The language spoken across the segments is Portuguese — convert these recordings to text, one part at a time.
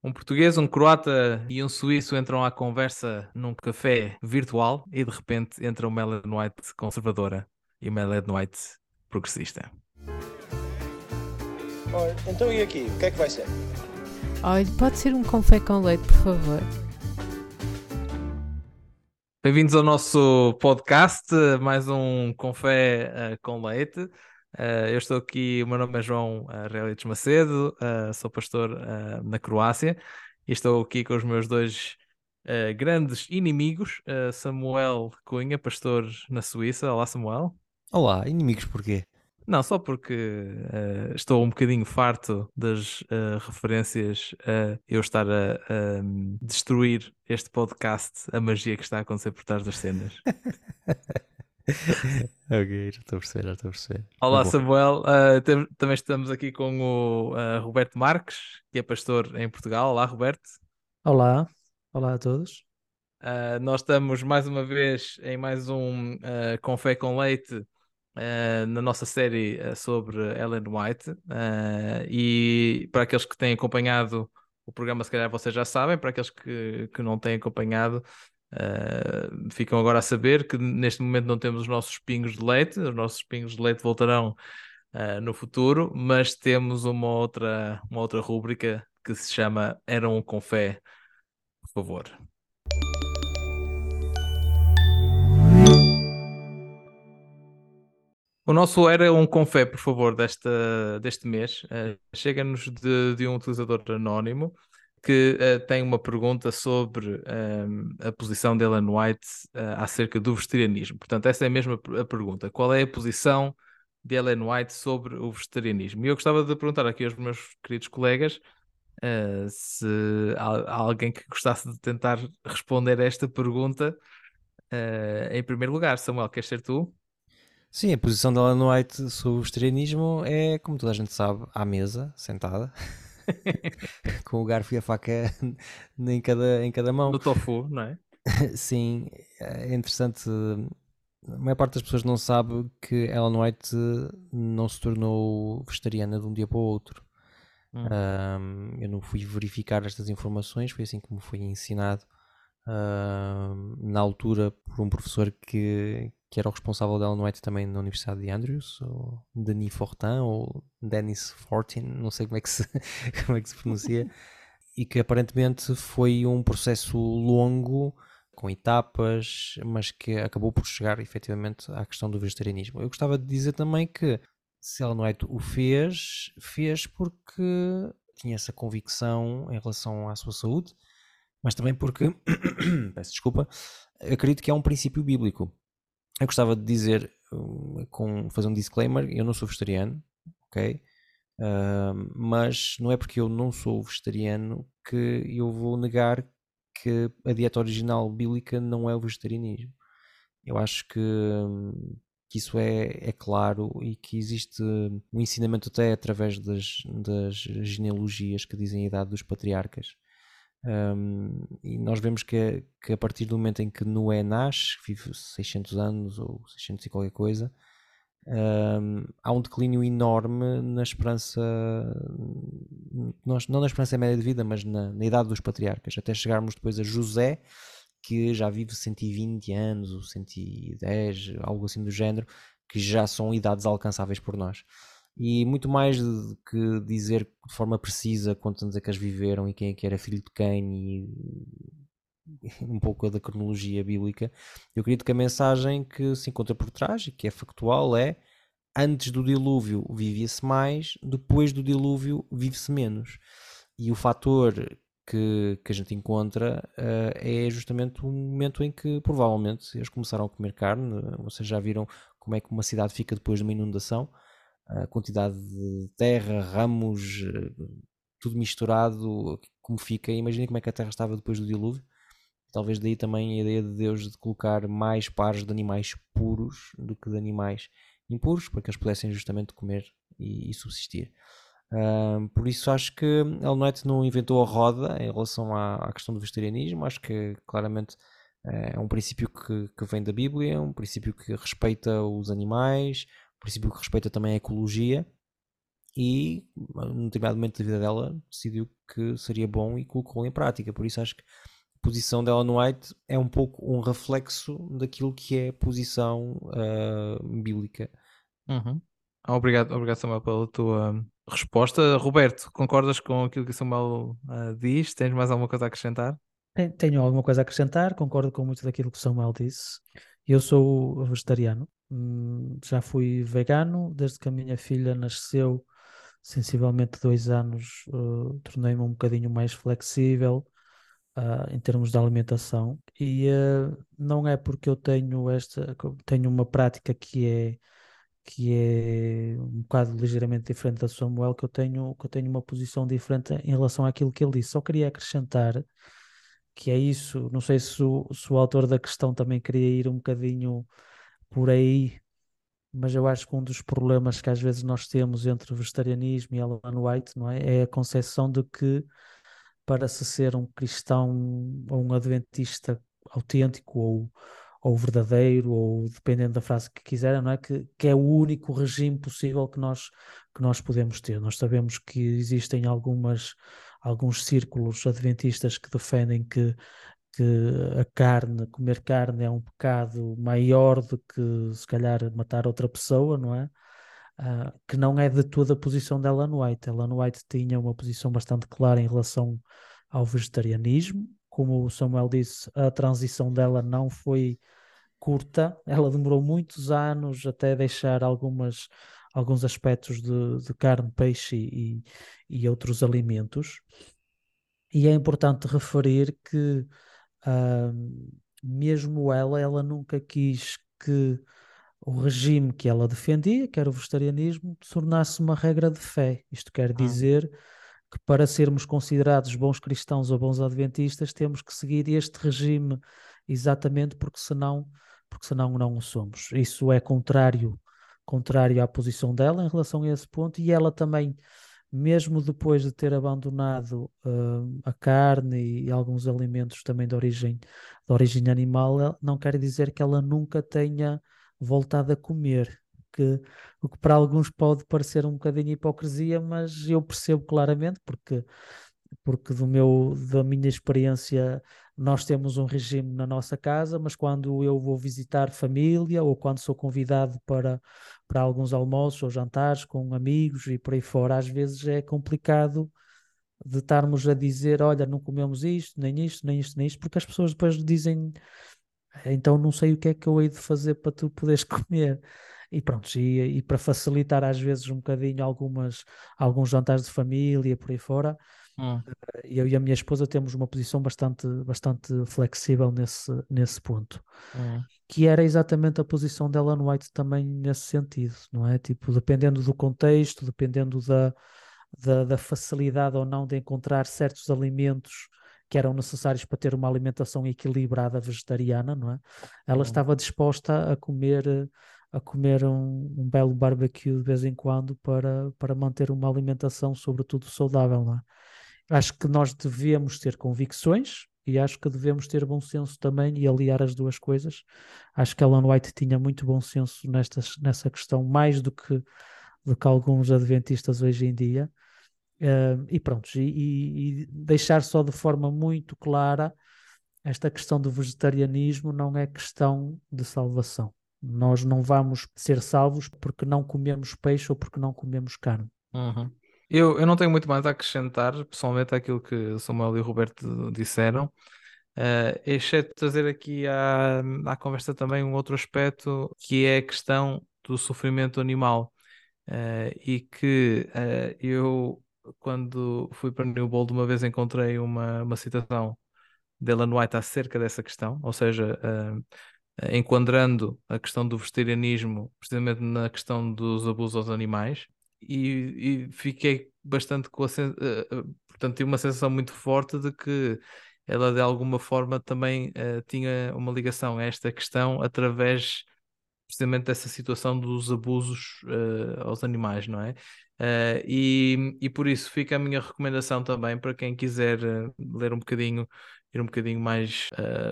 Um português, um croata e um suíço entram à conversa num café virtual e de repente entra uma Ellen White conservadora e uma Ellen White progressista. Ora, então e aqui? O que é que vai ser? Olha, pode ser um confé com leite, por favor. Bem-vindos ao nosso podcast, mais um Confé uh, com Leite. Uh, eu estou aqui, o meu nome é João uh, Relites Macedo, uh, sou pastor uh, na Croácia e estou aqui com os meus dois grandes inimigos, Samuel Cunha, pastor na Suíça. Olá, Samuel. Olá, inimigos porquê? Não, só porque uh, estou um bocadinho farto das uh, referências a eu estar a, a destruir este podcast, a magia que está a acontecer por trás das cenas. ok, já estou a perceber, já estou a perceber. Olá, Samuel. Uh, tem, também estamos aqui com o Roberto Marques, que é pastor em Portugal. Olá, Roberto. Olá, olá a todos. nós estamos mais uma vez em mais um uh, Com Fé com Leite uh, na nossa série uh, sobre Ellen White. Uh, e para aqueles que têm acompanhado o programa, se calhar vocês já sabem, para aqueles que, que não têm acompanhado, ficam agora a saber que neste momento não temos os nossos pingos de leite, os nossos pingos de leite voltarão no futuro, mas temos uma outra, uma outra rúbrica que se chama Era um com fé, por favor. O nosso era um confé, por favor, desta, deste mês. Uh, Chega-nos de, de, um utilizador anónimo que uh, tem uma pergunta sobre um, ehm, a posição de Ellen White uh, acerca do vegetarianismo. Portanto, essa é a, a pergunta. Qual é a posição de Ellen White sobre o vegetarianismo? E eu gostava de perguntar aqui aos meus queridos colegas se há, há, alguém que gostasse de tentar responder a esta pergunta em primeiro lugar. Samuel, queres ser tu? Sim, a posição dela no White sobre o vegetarianismo é, como toda a gente sabe, à mesa, sentada, com o garfo e a faca em cada, em cada mão. Do tofu, não é? Sim, é interessante. A maior parte das pessoas não sabe que Ellen White não se tornou vegetariana de um dia para o outro. Hum. Um, eu não fui verificar estas informações, foi assim como foi ensinado uh, na altura por um professor que, que era o responsável dela no ET também na Universidade de Andrews, ou Denis Fortin, ou Dennis Fortin, não sei como é que se, como é que se pronuncia, e que aparentemente foi um processo longo, com etapas, mas que acabou por chegar efetivamente à questão do vegetarianismo. Eu gostava de dizer também que se não é o fez, fez porque tinha essa convicção em relação à sua saúde, mas também porque, peço desculpa, acredito que é um princípio bíblico eu gostava de dizer, com, fazer um disclaimer, eu não sou vegetariano, ok? Uh, mas não é porque eu não sou vegetariano que eu vou negar que a dieta original bíblica não é o vegetarianismo. Eu acho que, que isso é, é, claro e que existe um ensinamento até através das, das genealogias que dizem a idade dos patriarcas um, e nós vemos que, que, a partir do momento em que Noé nasce, vive 600 anos ou 600 e qualquer coisa, um, há um declínio enorme na esperança, não na esperança média de vida, mas na, na, idade dos patriarcas, até chegarmos depois a José, que já vive 120 anos ou 110, algo assim do género, que já são idades alcançáveis por nós e muito mais do que dizer de forma precisa quantos anos é que as viveram e quem é que era filho de quem e um pouco da cronologia bíblica, eu acredito que a mensagem que se encontra por trás e que é factual é antes do dilúvio vivia-se mais, depois do dilúvio vive-se menos. E o fator que, que a gente encontra uh, é justamente o momento em que provavelmente eles começaram a comer carne. Vocês já viram como é que uma cidade fica depois de uma inundação a quantidade de terra, ramos, eh, tudo misturado, como fica. Imaginem como é que a terra estava depois do dilúvio. Talvez daí também a ideia de Deus de colocar mais pares de animais puros do que de animais impuros, para que eles pudessem justamente comer e, e subsistir. Uh, por isso acho que Elnoite não inventou a roda em relação à, à, questão do vegetarianismo. Acho que claramente eh, é um princípio que, que vem da Bíblia, um princípio que respeita os animais, princípio que respeita também a ecologia e, num determinado momento da vida dela, decidiu que seria bom e colocou em prática. Por isso acho que a posição dela no White é um pouco um reflexo daquilo que é a posição uh, bíblica. Uhum. Obrigado, obrigado, Samuel, pela tua resposta. Roberto, concordas com aquilo que o Samuel uh, diz? Tens mais alguma coisa a acrescentar? Tenho alguma coisa a acrescentar, concordo com muito daquilo que o Samuel disse. Eu sou vegetariano, hum, já fui vegano desde que a minha filha nasceu, sensivelmente dois anos, uh, tornei-me um bocadinho mais flexível uh, em termos de alimentação. E uh, não é porque eu tenho esta, tenho uma prática que é que é um bocado ligeiramente diferente da Samuel, que eu tenho, que eu tenho uma posição diferente em relação àquilo que ele disse. Só queria acrescentar que é isso, não sei se o, se o autor da questão também queria ir um bocadinho por aí, mas eu acho que um dos problemas que às vezes nós temos entre o vegetarianismo e Ellen White não é, é a concepção de que para se ser um cristão ou um adventista autêntico ou, ou verdadeiro, ou dependendo da frase que quiserem, não é? Que, que é o único regime possível que nós, que nós podemos ter. Nós sabemos que existem algumas alguns círculos adventistas que defendem que, que a carne, comer carne é um pecado maior do que se calhar matar outra pessoa, não é? Uh, que não é de toda a posição da Ellen White. Ellen White tinha uma posição bastante clara em relação ao vegetarianismo. Como o Samuel disse, a transição dela não foi curta, ela demorou muitos anos até deixar algumas alguns aspectos de, de carne, peixe e, e, outros alimentos. E é importante referir que uh, mesmo ela, ela nunca quis que o regime que ela defendia, que era o vegetarianismo, tornasse uma regra de fé. Isto quer ah. dizer que para sermos considerados bons cristãos ou bons adventistas temos que seguir este regime exatamente porque senão, porque senão não o somos. Isso é contrário contrário à posição dela em relação a esse ponto, e ela também, mesmo depois de ter abandonado uh, a carne e alguns alimentos também de origem, de origem animal, não quer dizer que ela nunca tenha voltado a comer. Que, o que para alguns pode parecer um bocadinho hipocrisia, mas eu percebo claramente, porque porque do meu, da minha experiência nós temos um regime na nossa casa, mas quando eu vou visitar família ou quando sou convidado para, para alguns almoços ou jantares com amigos e por aí fora, às vezes é complicado de estarmos a dizer, olha, não comemos isto, nem isto, nem isto, nem isto, porque as pessoas depois dizem, então não sei o que é que eu hei de fazer para tu poderes comer. E pronto, e, e para facilitar às vezes um bocadinho algumas, alguns jantares de família por aí fora, Hum. Eu e a minha esposa temos uma posição bastante, bastante flexível nesse, nesse ponto. Hum. Que era exatamente a posição dela no White também nesse sentido, não é? Tipo, dependendo do contexto, dependendo da, da, da facilidade ou não de encontrar certos alimentos que eram necessários para ter uma alimentação equilibrada vegetariana, não é? Ela hum. estava disposta a comer a comer um, um, belo barbecue de vez em quando para, para manter uma alimentação sobretudo saudável, não é? Acho que nós devemos ter convicções e acho que devemos ter bom senso também e aliar as duas coisas. Acho que Ellen White tinha muito bom senso nestas, nessa questão, mais do que, do que alguns adventistas hoje em dia. Uh, e pronto, e, e, deixar só de forma muito clara esta questão do vegetarianismo não é questão de salvação. Nós não vamos ser salvos porque não comemos peixe ou porque não comemos carne. Uhum. Eu, eu não tenho muito mais a acrescentar, pessoalmente, àquilo que Samuel e o Roberto disseram, uh, exceto trazer aqui à, à conversa também um outro aspecto, que é a questão do sofrimento animal. Uh, e que uh, eu, quando fui para New Bold, uma vez encontrei uma, uma citação de Ellen White acerca dessa questão, ou seja, enquadrando a questão do vegetarianismo precisamente na questão dos abusos aos animais e, e fiquei bastante com a uh, portanto tive uma sensação muito forte de que ela de alguma forma também uh, tinha uma ligação a esta questão através precisamente dessa situação dos abusos uh, aos animais, não é? Uh, e, e por isso fica a minha recomendação também para quem quiser ler um bocadinho, ir um bocadinho mais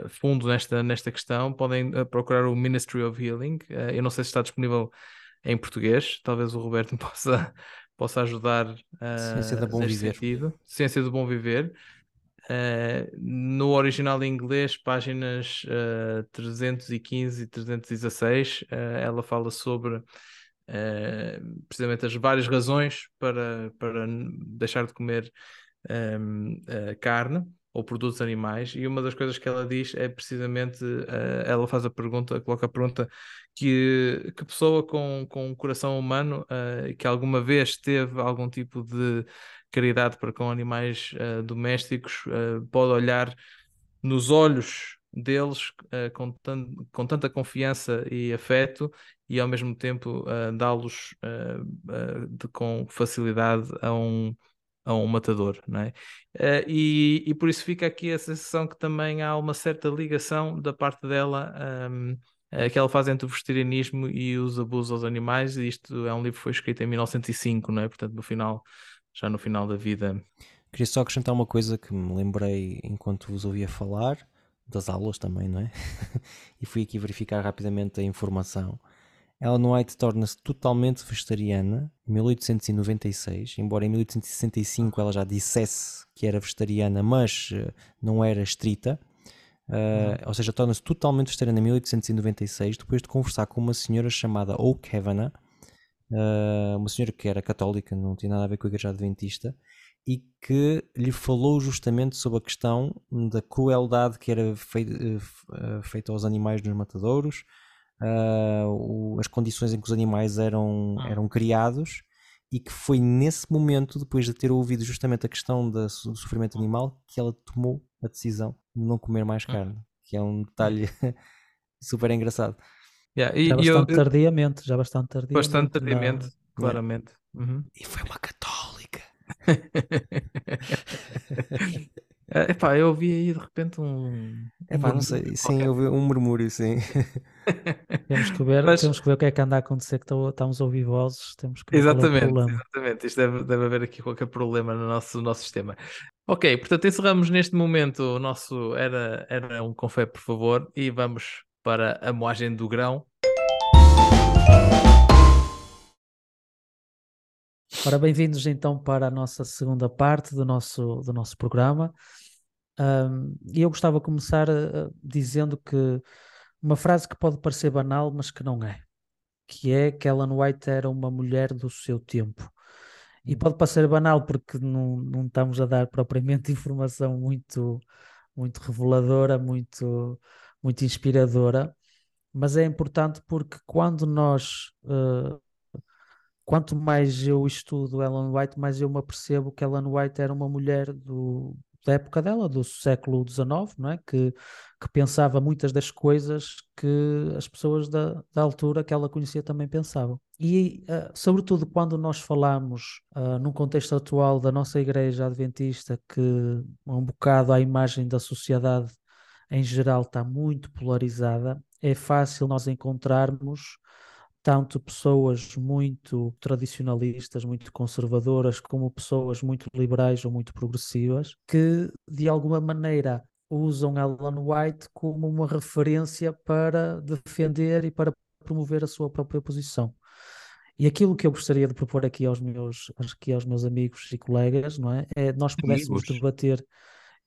fundo nesta, nesta questão, podem procurar o Ministry of Healing. eu não sei se está disponível em português. Talvez o Roberto possa, possa ajudar Ciência do bom viver. sentido. Ciência do bom viver. Uh, no original em inglês, páginas uh, 315 e 316, uh, ela fala sobre precisamente as várias razões para, para deixar de comer um, carne ou produtos animais, e uma das coisas que ela diz é precisamente, ela faz a pergunta, coloca a pergunta que, que pessoa com, com um coração humano que alguma vez teve algum tipo de caridade para com animais uh, domésticos uh, pode olhar nos olhos deles uh, com, tan com tanta confiança e afeto e ao mesmo tempo dá-los com facilidade a um, a um matador, não é? e, e por isso fica aqui a sensação que também há uma certa ligação da parte dela um, ehm, que ela faz entre o vegetarianismo e os abusos aos animais, e isto é um livro que foi escrito em 1905, não é? Portanto, no final já no final da vida. Queria só acrescentar uma coisa que me lembrei enquanto vos ouvia falar, das aulas também, não é? e fui aqui verificar rapidamente a informação. Ellen White torna-se totalmente vegetariana em 1896, embora em 1865 ela já dissesse que era vegetariana, mas eh, não era estrita. Uh, ou seja, torna-se totalmente vegetariana em 1896, depois de conversar com uma senhora chamada Oak Kavanagh, uh, uma senhora que era católica, não tinha nada a ver com a igreja adventista, e que lhe falou justamente sobre a questão da crueldade que era feita, feita aos animais nos matadouros, uh, o, as condições em que os animais eram, ah. eram criados, e que foi nesse momento, depois de ter ouvido justamente a questão da, do sofrimento animal, que ela tomou a decisão de não comer mais ah. carne, que é um detalhe super engraçado. Yeah, e, já bastante eu, tardiamente, já bastante tardiamente. Bastante tardiamente, claramente. Uhum. E foi uma católica. é, epá, eu ouvi aí de repente um. Epá, não sei, sim, eu ouvi um murmúrio, sim. temos, que ver, Mas... temos que ver o que é que anda a acontecer, que estamos a ouvir vozes, temos que ver exatamente, é exatamente. Isto deve, deve haver aqui qualquer problema no nosso, no nosso sistema. Ok, portanto, encerramos neste momento o nosso Era, era um confé, por favor, e vamos para a moagem do grão. Ora, bem-vindos então para a nossa segunda parte do nosso, do nosso programa. E eu gostava de começar uh, dizendo que uma frase que pode parecer banal, mas que não é, que é que Ellen White era uma mulher do seu tempo. E pode parecer banal porque não, não estamos a dar propriamente informação muito, muito reveladora, muito muito inspiradora, mas é importante porque quando nós, uh, quanto mais eu estudo Ellen White, mais eu me apercebo que Ellen White era uma mulher do, da época dela, do século XIX, não é? que, que pensava muitas das coisas que as pessoas da, da altura que ela conhecia também pensavam. E, uh, sobretudo, quando nós falamos uh, num contexto atual da nossa igreja adventista, que um bocado à imagem da sociedade em geral está muito polarizada, é fácil nós encontrarmos tanto pessoas muito tradicionalistas, muito conservadoras, como pessoas muito liberais ou muito progressivas, que de alguma maneira usam Ellen White como uma referência para defender e para promover a sua própria posição. E aquilo que eu gostaria de propor aqui aos meus, aqui aos meus amigos e colegas, não é? É nós pudéssemos amigos. debater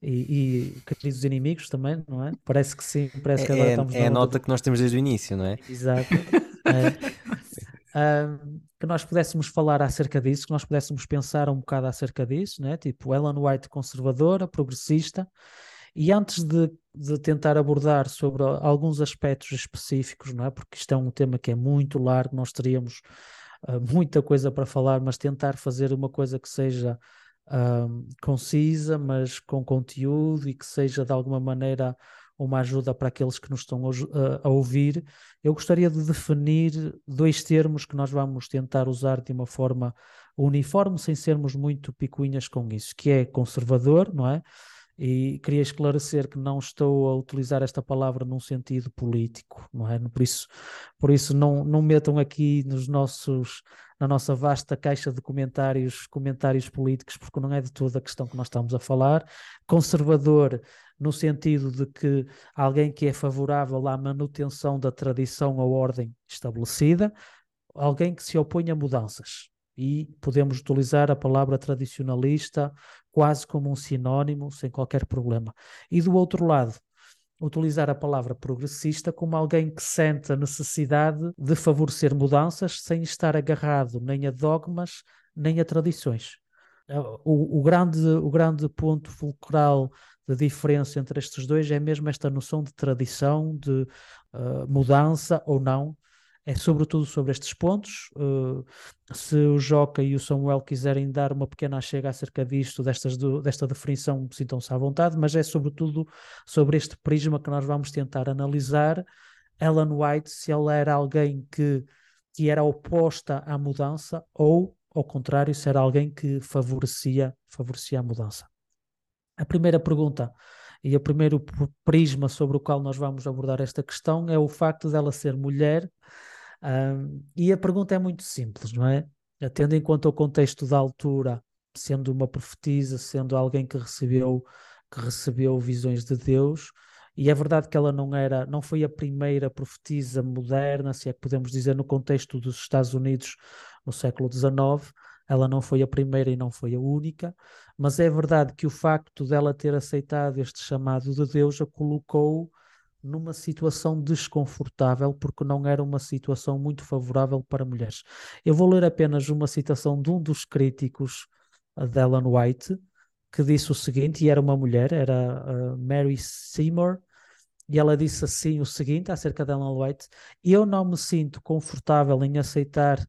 e, e queridos inimigos também, não é? Parece que sim, parece que agora é, estamos É a nota que nós temos desde o início, não é? Exato. é, que nós pudéssemos falar acerca disso, que nós pudéssemos pensar um bocado acerca disso, né? Tipo, Ellen White conservadora, progressista, e antes de, de tentar abordar sobre alguns aspectos específicos, não é? Porque isto é um tema que é muito largo, nós teríamos uh, muita coisa para falar, mas tentar fazer uma coisa que seja um, concisa, mas com conteúdo e que seja de alguma maneira uma ajuda para aqueles que nos estão a, a, ouvir. Eu gostaria de definir dois termos que nós vamos tentar usar de uma forma uniforme, sem sermos muito picuinhas com isso, que é conservador, não é? E queria esclarecer que não estou a utilizar esta palavra num sentido político, não é? Por isso, por isso não, não metam aqui nos nossos, na nossa vasta caixa de comentários, comentários políticos, porque não é de toda a questão que nós estamos a falar. Conservador no sentido de que alguém que é favorável à manutenção da tradição ou ordem estabelecida, alguém que se opõe a mudanças. e podemos utilizar a palavra tradicionalista quase como um sinónimo, sem qualquer problema. E do outro lado, utilizar a palavra progressista como alguém que sente a necessidade de favorecer mudanças sem estar agarrado nem a dogmas nem a tradições. É, o, o, grande, o grande ponto fulcral de diferença entre estes dois é mesmo esta noção de tradição, de uh, mudança ou não. É sobretudo sobre estes pontos. Uh, se o Joca e o Samuel quiserem dar uma pequena chega acerca disto, destas do, desta definição, sintam-se à vontade, mas é sobretudo sobre este prisma que nós vamos tentar analisar. Ellen White, se ela era alguém que, que era oposta à mudança ou ao contrário, ser alguém que favorecia, favorecia a mudança. A primeira pergunta e o primeiro prisma sobre o qual nós vamos abordar esta questão é o facto dela ser mulher. Um, e a pergunta é muito simples, não é? Tendo em conta o contexto da altura, sendo uma profetisa, sendo alguém que recebeu que recebeu visões de Deus, e é verdade que ela não era, não foi a primeira profetisa moderna, se é que podemos dizer no contexto dos Estados Unidos, no século XIX. Ela não foi a primeira e não foi a única, mas é verdade que o facto dela ter aceitado este chamado de Deus a colocou numa situação desconfortável, porque não era uma situação muito favorável para mulheres. Eu vou ler apenas uma citação de um dos críticos de Ellen White, que disse o seguinte, e era uma mulher, era uh, Mary Seymour, e ela disse assim o seguinte acerca de Ellen White: Eu não me sinto confortável em aceitar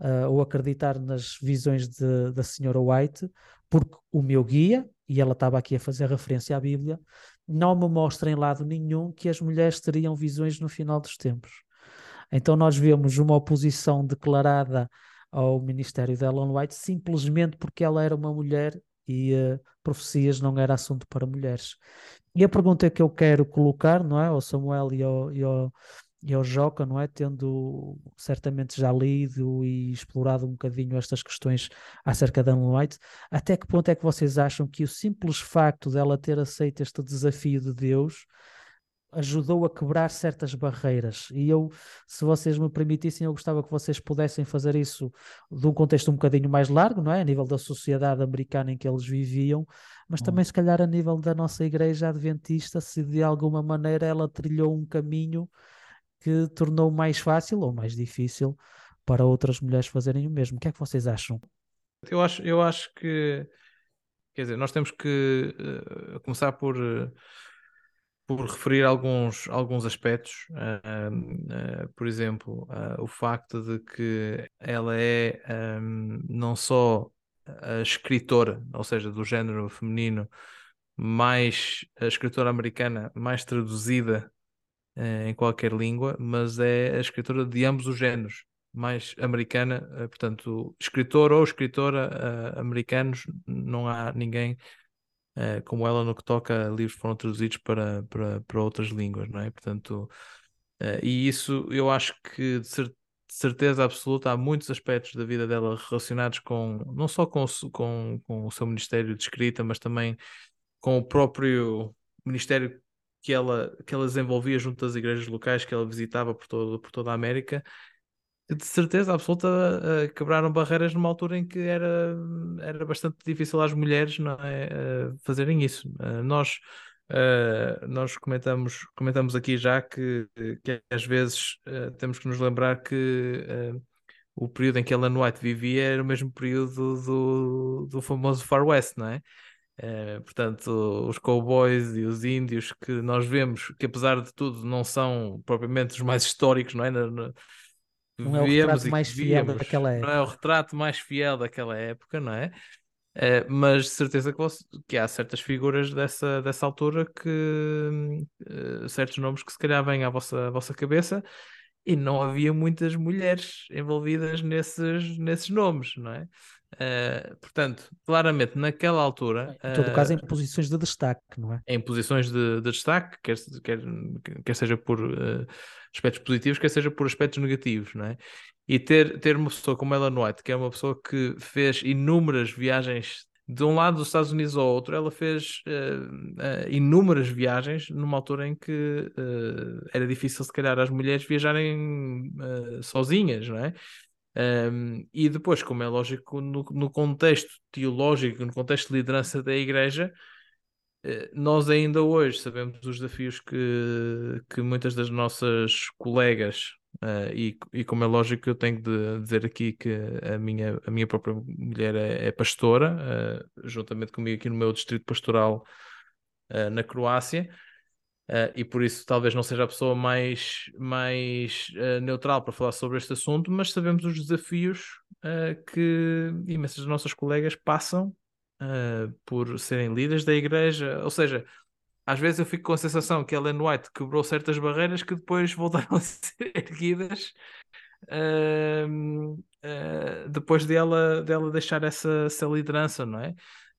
uh, ou acreditar nas visões de, da senhora White, porque o meu guia, e ela estava aqui a fazer referência à Bíblia, não me mostra em lado nenhum que as mulheres teriam visões no final dos tempos. Então nós vemos uma oposição declarada ao ministério de Ellen White simplesmente porque ela era uma mulher e uh, profecias não era assunto para mulheres. E a pergunta que eu quero colocar, não é, ao Samuel e ao, e ao, e ao Joca, não é? Tendo certamente já lido e explorado um bocadinho estas questões acerca da Ellen White, até que ponto é que vocês acham que o simples facto dela ter aceito este desafio de Deus ajudou a quebrar certas barreiras? E eu, se vocês me permitissem, eu gostava que vocês pudessem fazer isso de um contexto um bocadinho mais largo, não é? A nível da sociedade americana em que eles viviam, mas também, se calhar, a nível da nossa igreja adventista, se de alguma maneira ela trilhou um caminho que tornou mais fácil ou mais difícil para outras mulheres fazerem o mesmo. O que é que vocês acham? Eu acho, eu acho que, quer dizer, nós temos que uh, começar por, uh, por referir alguns, alguns aspectos. Uh, por exemplo, o facto de que ela é um, não só a escritora, ou seja, do género feminino, mais a escritora americana mais traduzida em qualquer língua, mas é a escritora de ambos os géneros, mais americana, eh, portanto, escritor ou escritora uh, americanos, não há ninguém uh, como ela no que toca livros que foram traduzidos para, para, para outras línguas, não é? Portanto, uh, e isso eu acho que de, cer de, certeza absoluta há muitos aspectos da vida dela relacionados com, não só com, com, com o seu ministério de escrita, mas também com o próprio ministério que ela, que ela desenvolvia junto das igrejas locais que ela visitava por, todo, por toda a América, que de certeza absoluta uh, quebraram barreiras numa altura em que era, era bastante difícil às mulheres não é, uh, fazerem isso. Uh, nós, nós comentamos, comentamos aqui já que, que às vezes temos que nos lembrar que o período em que Ellen White vivia era o mesmo período do, do famoso Far West, não é? É, portanto, os cowboys e os índios que nós vemos, que apesar de tudo não são propriamente os mais históricos, não é? Não é o retrato mais fiel daquela época. Não é o retrato mais fiel daquela época, não é? é mas de certeza que, você, que, há certas figuras dessa, dessa altura que uh, certos nomes que se calhar vêm à vossa, à vossa cabeça e não havia muitas mulheres envolvidas nesses, nesses nomes, não é? Uh, portanto, claramente naquela altura. Em todo uh, caso, em posições de destaque, não é? Em posições de, de destaque, quer, quer, quer seja por uh, aspectos positivos, quer seja por aspectos negativos, não é? E ter, ter uma pessoa como Ellen White, que é uma pessoa que fez inúmeras viagens de um lado dos Estados Unidos ao outro, ela fez inúmeras viagens numa altura em que era difícil, se calhar, as mulheres viajarem sozinhas, não é? Um, e depois, como é lógico, no, no, contexto teológico, no contexto de liderança da Igreja, eh, nós ainda hoje sabemos os desafios que, que muitas das nossas colegas, uh, e, e como é lógico, eu tenho de dizer aqui que a minha, a minha própria mulher é, é pastora, uh, juntamente comigo aqui no meu distrito pastoral uh, na Croácia. Uh, e por isso talvez não seja a pessoa mais, mais uh, neutral para falar sobre este assunto, mas sabemos os desafios uh, que imensas das nossas colegas passam por serem líderes da igreja. Ou seja, às vezes eu fico com a sensação que Ellen White quebrou certas barreiras que depois voltaram a ser erguidas depois dela, dela deixar essa, essa liderança, não é?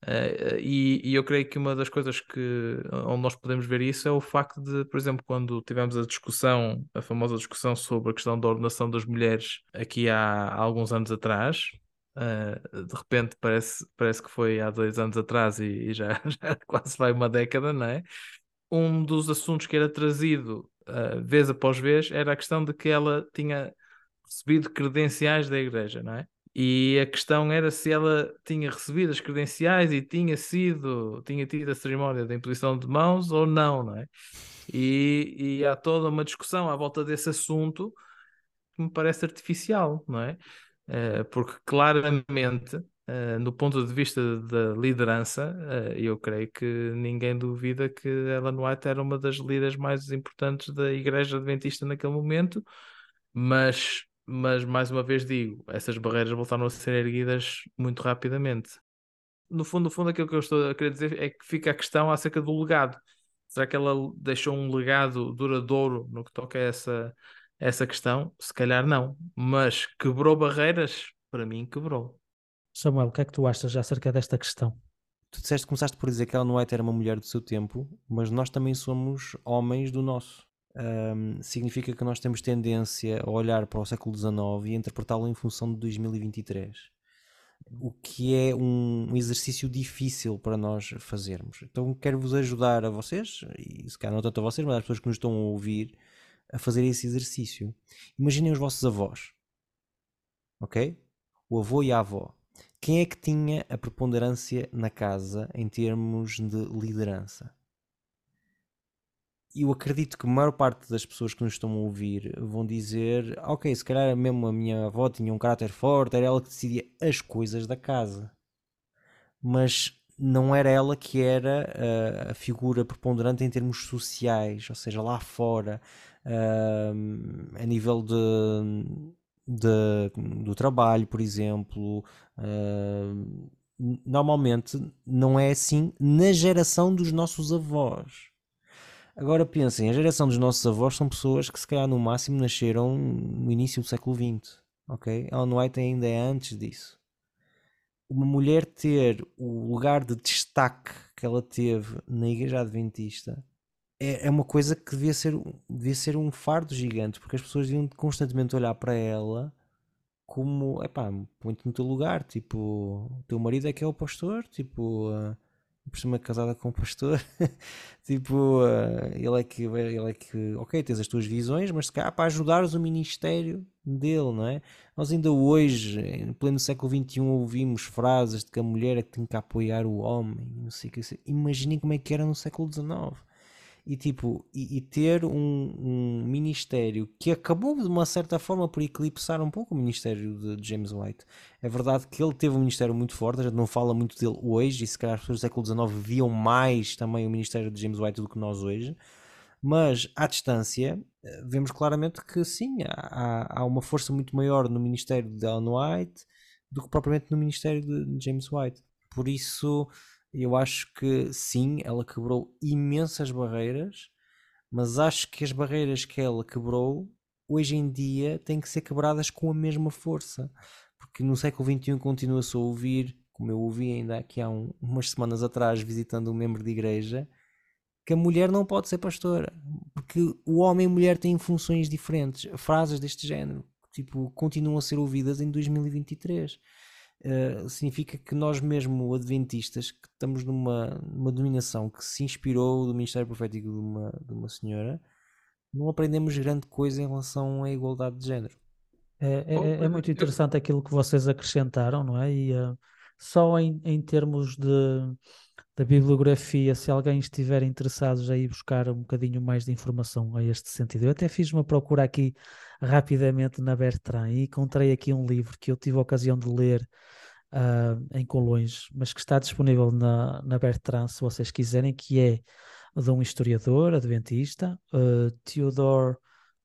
Uh, e, e, eu creio que uma das coisas que onde nós podemos ver isso é o facto de, por exemplo, quando tivemos a discussão, a famosa discussão sobre a questão da ordenação das mulheres aqui há, há alguns anos atrás, uh, de repente parece, parece que foi há dois anos atrás e, e já, já, quase vai uma década, não é? Um dos assuntos que era trazido uh, vez após vez era a questão de que ela tinha recebido credenciais da igreja, não é? E a questão era se ela tinha recebido as credenciais e tinha sido, tinha tido a cerimónia da imposição de mãos ou não, não é? E, e há toda uma discussão à volta desse assunto que me parece artificial, não é? Uh, porque claramente, uh, no ponto de vista da liderança, uh, eu creio que ninguém duvida que Ellen White era uma das líderes mais importantes da Igreja Adventista naquele momento, mas mas mais uma vez digo, essas barreiras voltaram a ser erguidas muito rapidamente. No fundo, no fundo, aquilo que eu estou a querer dizer é que fica a questão acerca do legado. Será que ela deixou um legado duradouro no que toca a essa, essa questão? Se calhar não, mas quebrou barreiras? Para mim, quebrou. Samuel, o que é que tu achas acerca desta questão? Tu disseste, começaste por dizer que ela não é ter uma mulher do seu tempo, mas nós também somos homens do nosso um, significa que nós temos tendência a olhar para o século XIX e interpretá-lo em função de 2023. O que é um, exercício difícil para nós fazermos. Então quero-vos ajudar a vocês, e se calhar não tanto a vocês, mas às pessoas que nos estão a ouvir, a fazer esse exercício. Imaginem os vossos avós. Ok? O avô e a avó. Quem é que tinha a preponderância na casa em termos de liderança? Eu acredito que a maior parte das pessoas que nos estão a ouvir vão dizer: Ok, se calhar mesmo a minha avó tinha um caráter forte, era ela que decidia as coisas da casa, mas não era ela que era uh, a figura preponderante em termos sociais, ou seja, lá fora, uh, a nível de, de, do trabalho, por exemplo. Uh, normalmente não é assim na geração dos nossos avós Agora pensem, a geração dos nossos avós são pessoas que se calhar no máximo nasceram no início do século XX, ok? Ellen White ainda é antes disso. Uma mulher ter o lugar de destaque que ela teve na Igreja Adventista é, é uma coisa que devia ser, devia ser um fardo gigante, porque as pessoas deviam constantemente olhar para ela como, epá, põe-te no teu lugar, tipo, o teu marido é que é o pastor, tipo... Uh, por cima casada com um pastor, tipo, uh, ele é que, ele é que, ok, tens as tuas visões, mas se calhar para ajudares o ministério dele, não é? Nós ainda hoje, em pleno século XXI, ouvimos frases de que a mulher é que tem que apoiar o homem, não sei o que. Imaginem como é que era no século XIX e tipo e, e ter um, um, ministério que acabou de uma certa forma por eclipsar um pouco o ministério de, James White. É verdade que ele teve um ministério muito forte, a gente não fala muito dele hoje, e se calhar as pessoas do século XIX viam mais também o ministério de James White do que nós hoje. Mas à distância, eh, vemos claramente que sim, há, há uma força muito maior no ministério de Ellen White do que propriamente no ministério de James White. Por isso, eu acho que sim, ela quebrou imensas barreiras, mas acho que as barreiras que ela quebrou hoje em dia têm que ser quebradas com a mesma força, porque no século XXI continua-se a ouvir, como eu ouvi ainda aqui há um, umas semanas atrás, visitando um membro de igreja, que a mulher não pode ser pastora, porque o homem e a mulher têm funções diferentes. Frases deste género, tipo, continuam a ser ouvidas em 2023. Uh, significa que nós mesmo adventistas que estamos numa, numa dominação que se inspirou do ministério profético de uma, de uma senhora não aprendemos grande coisa em relação à igualdade de género É, Oh, é, é muito interessante aquilo que vocês acrescentaram, não é? E eh, só em, em termos de, da bibliografia, se alguém estiver interessado já ir buscar um bocadinho mais de informação a este sentido. Eu até fiz uma procura aqui rapidamente na Bertrand e encontrei aqui um livro que eu tive a ocasião de ler ah, em Colões, mas que está disponível na, na Bertrand, se vocês quiserem, que é de um historiador adventista, uh, Theodor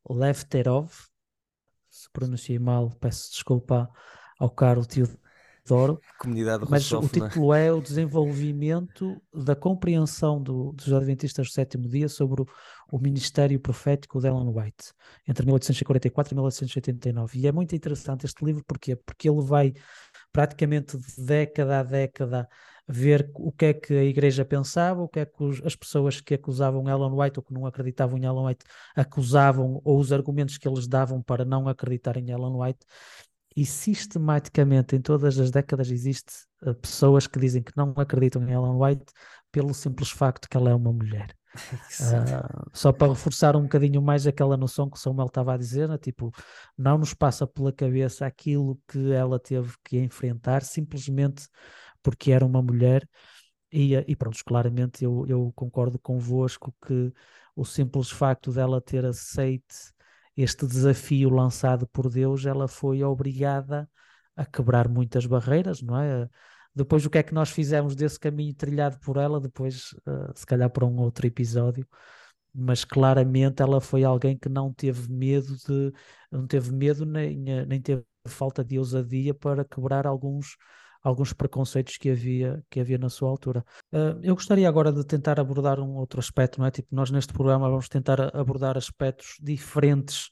Lefterov. Se pronunciei mal, peço desculpa ao caro Teodoro. Comunidade Mas o título é o desenvolvimento da compreensão do- dos Adventistas do sétimo dia sobre o, o ministério profético de Ellen White, entre 1844 e 1889. E é muito interessante este livro, porquê? Porque ele vai praticamente de década a década ver o que é que a igreja pensava, o que é que os- as pessoas que acusavam Ellen White ou que não acreditavam em Ellen White acusavam, ou os argumentos que eles davam para não acreditar em Ellen White. E sistematicamente em todas as décadas existe eh, pessoas que dizem que não acreditam em Ellen White pelo simples facto que ela é uma mulher. Ah, só para reforçar um bocadinho mais aquela noção que o Samuel estava a dizer, né? tipo, não nos passa pela cabeça aquilo que ela teve que enfrentar simplesmente porque era uma mulher. E, eh, e pronto, claramente eu, eu concordo convosco que o simples facto dela ter aceite este desafio lançado por Deus, ela foi obrigada a quebrar muitas barreiras, não é? Depois, o que é que nós fizemos desse caminho trilhado por ela? Depois, eh, se calhar, para um outro episódio. Mas claramente ela foi alguém que não teve medo de, não teve medo nem, eh, nem teve falta de ousadia para quebrar alguns, alguns preconceitos que havia, que havia na sua altura. Eh, eu gostaria agora de tentar abordar um outro aspecto, não é? Tipo, nós neste programa vamos tentar abordar aspectos diferentes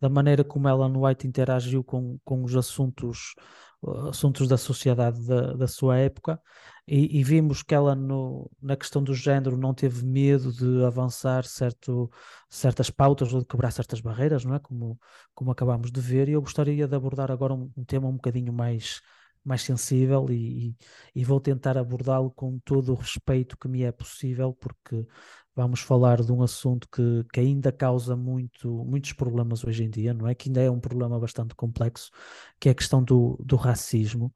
da maneira como Ellen White interagiu com, com os assuntos, uh, assuntos da sociedade da, da sua época e, e vimos que ela no, na questão do género não teve medo de avançar certo, certas pautas ou de quebrar certas barreiras, não é? Como, como acabámos de ver, e eu gostaria de abordar agora um, um tema um bocadinho mais, mais sensível e, e- e vou tentar abordá-lo com todo o respeito que me é possível, porque vamos falar de um assunto que, que ainda causa muito, muitos problemas hoje em dia, não é? Que ainda é um problema bastante complexo, que é a questão do, do racismo.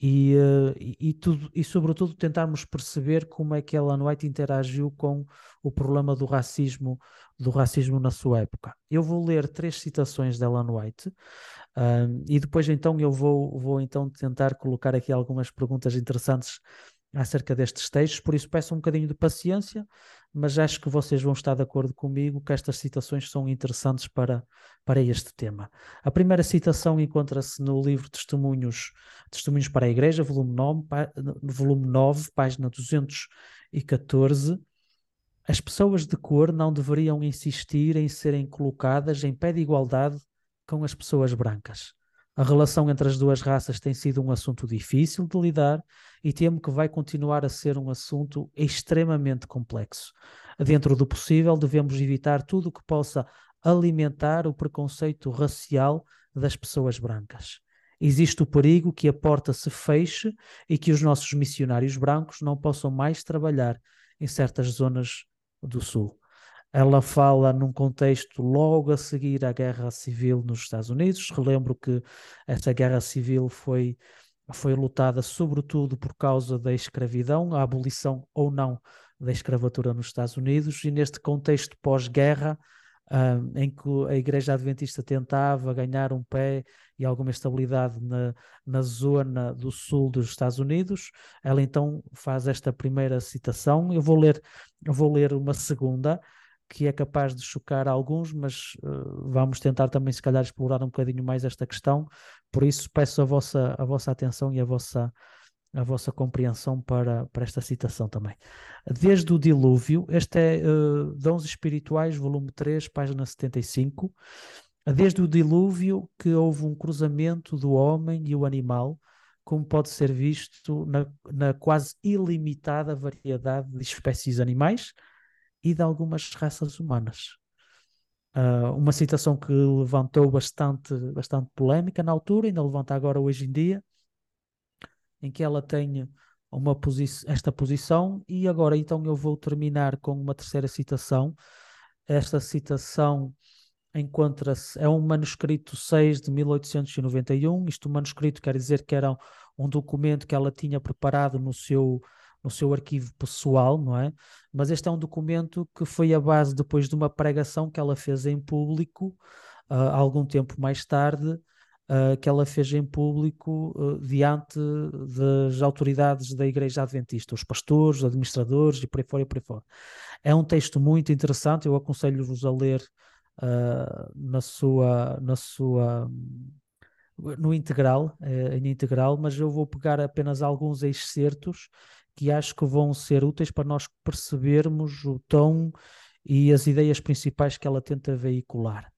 E, eh, e, e tudo, e sobretudo tentarmos perceber como é que Ellen White interagiu com o problema do racismo, do racismo na sua época. Eu vou ler três citações de Ellen White, ahm, e depois então eu vou, vou então tentar colocar aqui algumas perguntas interessantes acerca destes textos, por isso peço um bocadinho de paciência, mas acho que vocês vão estar de acordo comigo que estas citações são interessantes para, para este tema. A primeira citação encontra-se no livro Testemunhos, Testemunhos para a Igreja, volume 9, pá- volume 9 página 214. As pessoas de cor não deveriam insistir em serem colocadas em pé de igualdade com as pessoas brancas. A relação entre as duas raças tem sido um assunto difícil de lidar e temo que vai continuar a ser um assunto extremamente complexo. Dentro do possível, devemos evitar tudo o que possa alimentar o preconceito racial das pessoas brancas. Existe o perigo que a porta se feche e que os nossos missionários brancos não possam mais trabalhar em certas zonas do Sul. Ela fala num contexto logo a seguir à Guerra Civil nos Estados Unidos. Relembro que essa Guerra Civil foi, foi lutada sobretudo por causa da escravidão, a abolição ou não da escravatura nos Estados Unidos, e neste contexto pós-guerra, ah, em que a Igreja Adventista tentava ganhar um pé e alguma estabilidade na, na zona do sul dos Estados Unidos, ela então faz esta primeira citação. Eu vou ler, eu vou ler uma segunda que é capaz de chocar alguns, mas uh, vamos tentar também, se calhar, explorar um bocadinho mais esta questão. Por isso, peço a vossa, a vossa atenção e a vossa, a vossa compreensão para, para esta citação também. Desde o dilúvio, este é uh, Dons Espirituais, volume 3, página 75. Desde o dilúvio que houve um cruzamento do homem e o animal, como pode ser visto na, na quase ilimitada variedade de espécies animais e de algumas raças humanas. Uh, uma citação que levantou bastante, bastante polémica na altura, ainda levanta agora hoje em dia, em que ela tem uma posi esta posição, e agora então eu vou terminar com uma terceira citação. Esta citação encontra-se, é um manuscrito 6 de 1891. Isto, o manuscrito quer dizer que era um documento que ela tinha preparado no seu, no seu arquivo pessoal, não é? Mas este é um documento que foi a base depois de uma pregação que ela fez em público, uh, algum tempo mais tarde, uh, que ela fez em público uh, diante das autoridades da Igreja Adventista, os pastores, os administradores e por aí fora e por aí fora. É um texto muito interessante, eu aconselho-vos a ler na sua, na sua no integral, eh, em integral, mas eu vou pegar apenas alguns excertos que acho que vão ser úteis para nós percebermos o tom e as ideias principais que ela tenta veicular.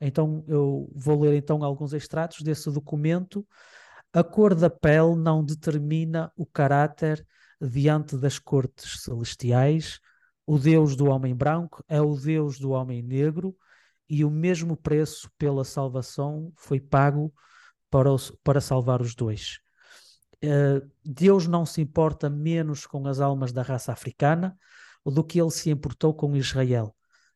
Então eu vou ler então alguns extratos desse documento. A cor da pele não determina o caráter diante das cortes celestiais. O Deus do homem branco é o Deus do homem negro e o mesmo preço pela salvação foi pago para, para salvar os dois. Uh, Deus não se importa menos com as almas da raça africana do que ele se importou com Israel.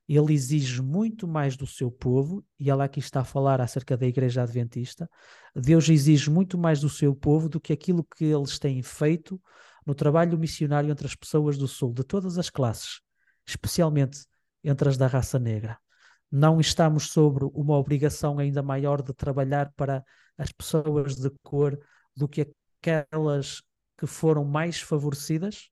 Ele exige muito mais do seu povo, e ela aqui está a falar acerca da Igreja Adventista. Deus exige muito mais do seu povo do que aquilo que eles têm feito no trabalho missionário entre as pessoas do Sul, de todas as classes, especialmente entre as da raça negra não estamos sobre uma obrigação ainda maior de trabalhar para as pessoas de cor do que aquelas que foram mais favorecidas?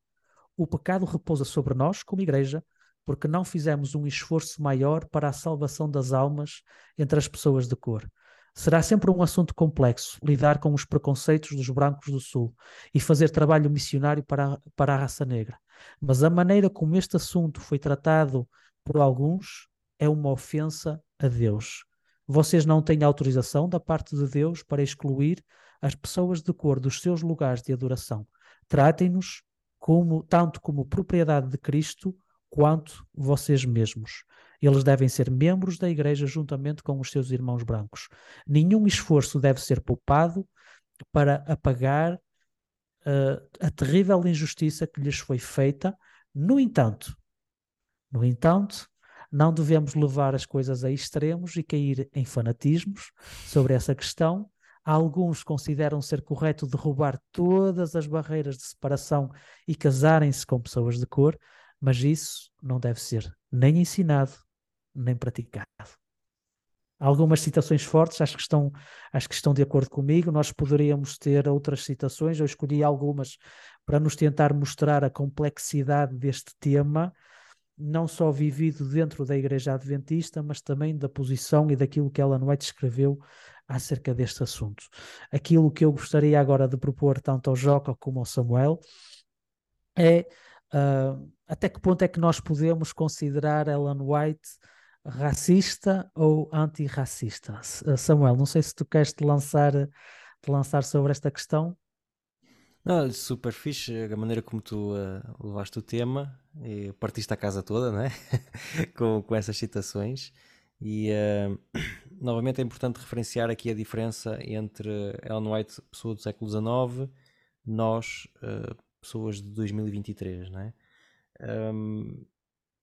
O pecado repousa sobre nós, como igreja, porque não fizemos um esforço maior para a salvação das almas entre as pessoas de cor. Será sempre um assunto complexo lidar com os preconceitos dos brancos do Sul e fazer trabalho missionário para a, para a raça negra. Mas a maneira como este assunto foi tratado por alguns é uma ofensa a Deus. Vocês não têm autorização da parte de Deus para excluir as pessoas de cor dos seus lugares de adoração. Tratem-nos como tanto como propriedade de Cristo quanto vocês mesmos. Eles devem ser membros da igreja juntamente com os seus irmãos brancos. Nenhum esforço deve ser poupado para apagar uh, a terrível injustiça que lhes foi feita. No entanto, no entanto, não devemos levar as coisas a extremos e cair em fanatismos sobre essa questão. Alguns consideram ser correto derrubar todas as barreiras de separação e casarem-se com pessoas de cor, mas isso não deve ser nem ensinado nem praticado. Algumas citações fortes, acho que estão, acho que estão de acordo comigo. Nós poderíamos ter outras citações, eu escolhi algumas para nos tentar mostrar a complexidade deste tema não só vivido dentro da Igreja Adventista, mas também da posição e daquilo que Ellen White escreveu acerca deste assunto. Aquilo que eu gostaria agora de propor tanto ao Joca como ao Samuel é uh, até que ponto é que nós podemos considerar Ellen White racista ou antirracista? Uh, Samuel, não sei se tu queres te lançar, te lançar sobre esta questão. Não, super fixe a maneira como tu uh, levaste o tema e partiste a casa toda, né? com, com essas citações. E uh, novamente é importante referenciar aqui a diferença entre Ellen White, pessoa do século XIX, nós, uh, pessoas de 2023, né? Um,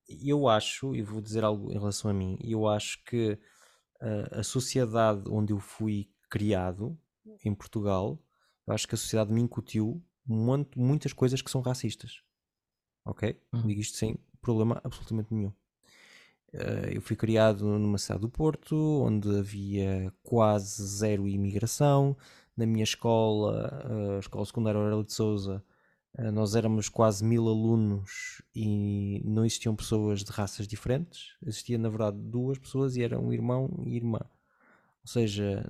eu acho, e vou dizer algo em relação a mim, eu acho que a sociedade onde eu fui criado, em Portugal, eu acho que a sociedade me incutiu muito, muitas coisas que são racistas. Ok? Uhum. Digo isto sem problema absolutamente nenhum. Uh, eu fui criado numa cidade do Porto, onde havia quase zero imigração. Na minha escola, uh, a escola secundária Aurélio de Souza, uh, nós éramos quase mil alunos e não existiam pessoas de raças diferentes. Existia, na verdade, duas pessoas e era um irmão e irmã. Ou seja,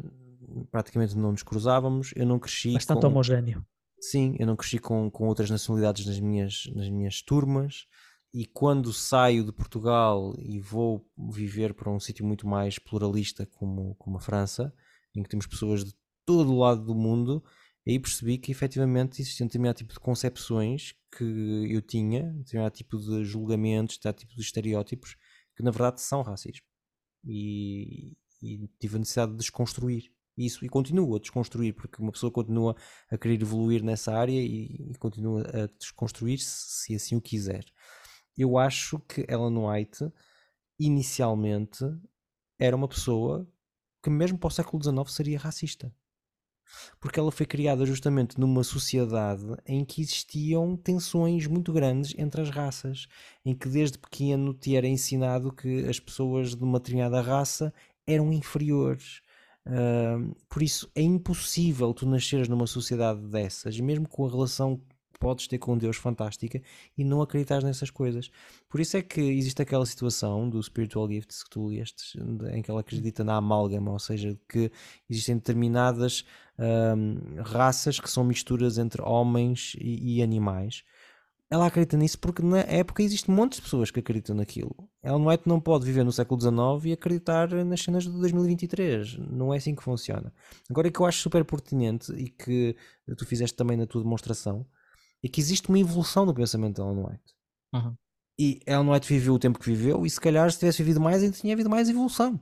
praticamente não nos cruzávamos. Eu não cresci. Bastante com... homogéneo. Sim, eu não cresci com, com outras nacionalidades nas minhas, nas minhas turmas. E quando saio de Portugal e vou viver para um sítio muito mais pluralista como, como a França, em que temos pessoas de todo o lado do mundo, aí percebi que efetivamente existia um determinado tipo de concepções que eu tinha, um determinado tipo de julgamentos, um determinado tipo de estereótipos, que na verdade são racismo. E, e tive a necessidade de desconstruir isso e continuo a desconstruir, porque uma pessoa continua a querer evoluir nessa área e, e continua a desconstruir se, se assim o quiser. Eu acho que Ellen White inicialmente era uma pessoa que mesmo para o século XIX seria racista. Porque ela foi criada justamente numa sociedade em que existiam tensões muito grandes entre as raças, em que desde pequeno te era ensinado que as pessoas de uma determinada raça eram inferiores. Uh, por isso é impossível tu nasceres numa sociedade dessas, mesmo com a relação podes ter com Deus fantástica e não acreditar nessas coisas. Por isso é que existe aquela situação do Spiritual Gifts que tu leste, em que ela acredita na amálgama, ou seja, que existem determinadas um, raças que são misturas entre homens e, e, animais. Ela acredita nisso porque na época existem montes de pessoas que acreditam naquilo. Ellen White não pode viver no século XIX e acreditar nas cenas de 2023. Não é assim que funciona. Agora, o que eu acho super pertinente e que tu fizeste também na tua demonstração é que existe uma evolução no pensamento de Ellen White. Uhum. E Ellen White viveu o tempo que viveu, e se calhar se tivesse vivido mais, ainda tinha havido mais evolução.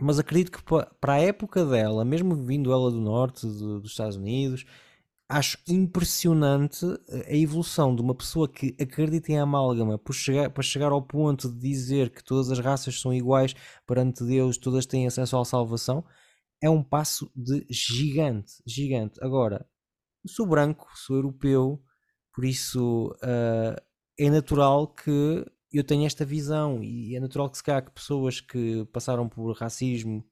Mas acredito que para a época dela, mesmo vindo ela do norte dos Estados Unidos, acho impressionante a evolução de uma pessoa que acredita em amálgama para chegar, para chegar ao ponto de dizer que todas as raças são iguais perante Deus, todas têm acesso à salvação. É um passo de gigante, gigante. Agora, sou branco, sou europeu, por isso uh, é natural que eu tenha esta visão e é natural que se calhar que pessoas que passaram por racismo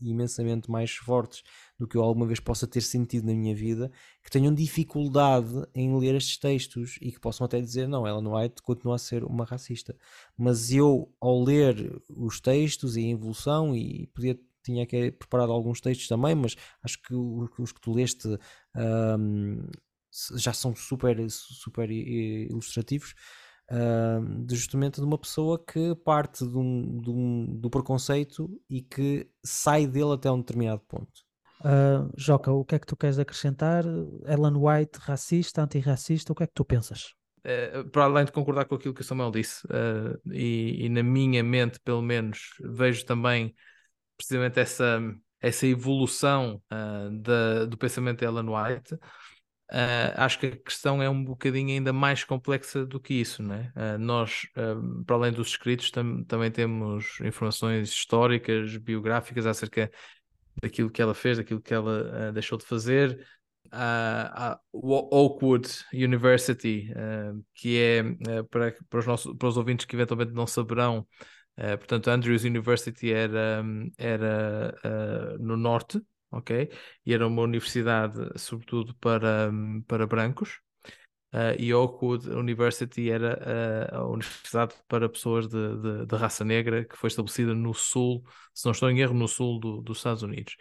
imensamente mais fortes do que eu alguma vez possa ter sentido na minha vida, que tenham dificuldade em ler estes textos e que possam até dizer, não, Ellen White continua a ser uma racista. Mas eu, ao ler os textos e a evolução, e podia tinha que preparado alguns textos também, mas acho que os que tu leste um, já são super, super ilustrativos. Uh, de justamente de uma pessoa que parte de um, de um, do preconceito e que sai dele até um determinado ponto. Uh, Joca, o que é que tu queres acrescentar? Ellen White, racista, antirracista, o que é que tu pensas? Uh, para além de concordar com aquilo que o Samuel disse, uh, e, e, na minha mente, pelo menos, vejo também precisamente essa, essa evolução da, do pensamento de Ellen White Uh, acho que a questão é um bocadinho ainda mais complexa do que isso, né? Uh, nós, uh, para além dos escritos, tam também temos informações históricas, biográficas acerca daquilo que ela fez, daquilo que ela deixou de fazer. a Oakwood University, que é para, para, os nossos, para os ouvintes que eventualmente não saberão, portanto, Andrews University era, era no norte ok? E era uma universidade, sobretudo, para, para brancos. Uh, e Oakwood University era uh, a universidade para pessoas de, de, de, raça negra que foi estabelecida no sul, se não estou em erro, no sul do, dos Estados Unidos.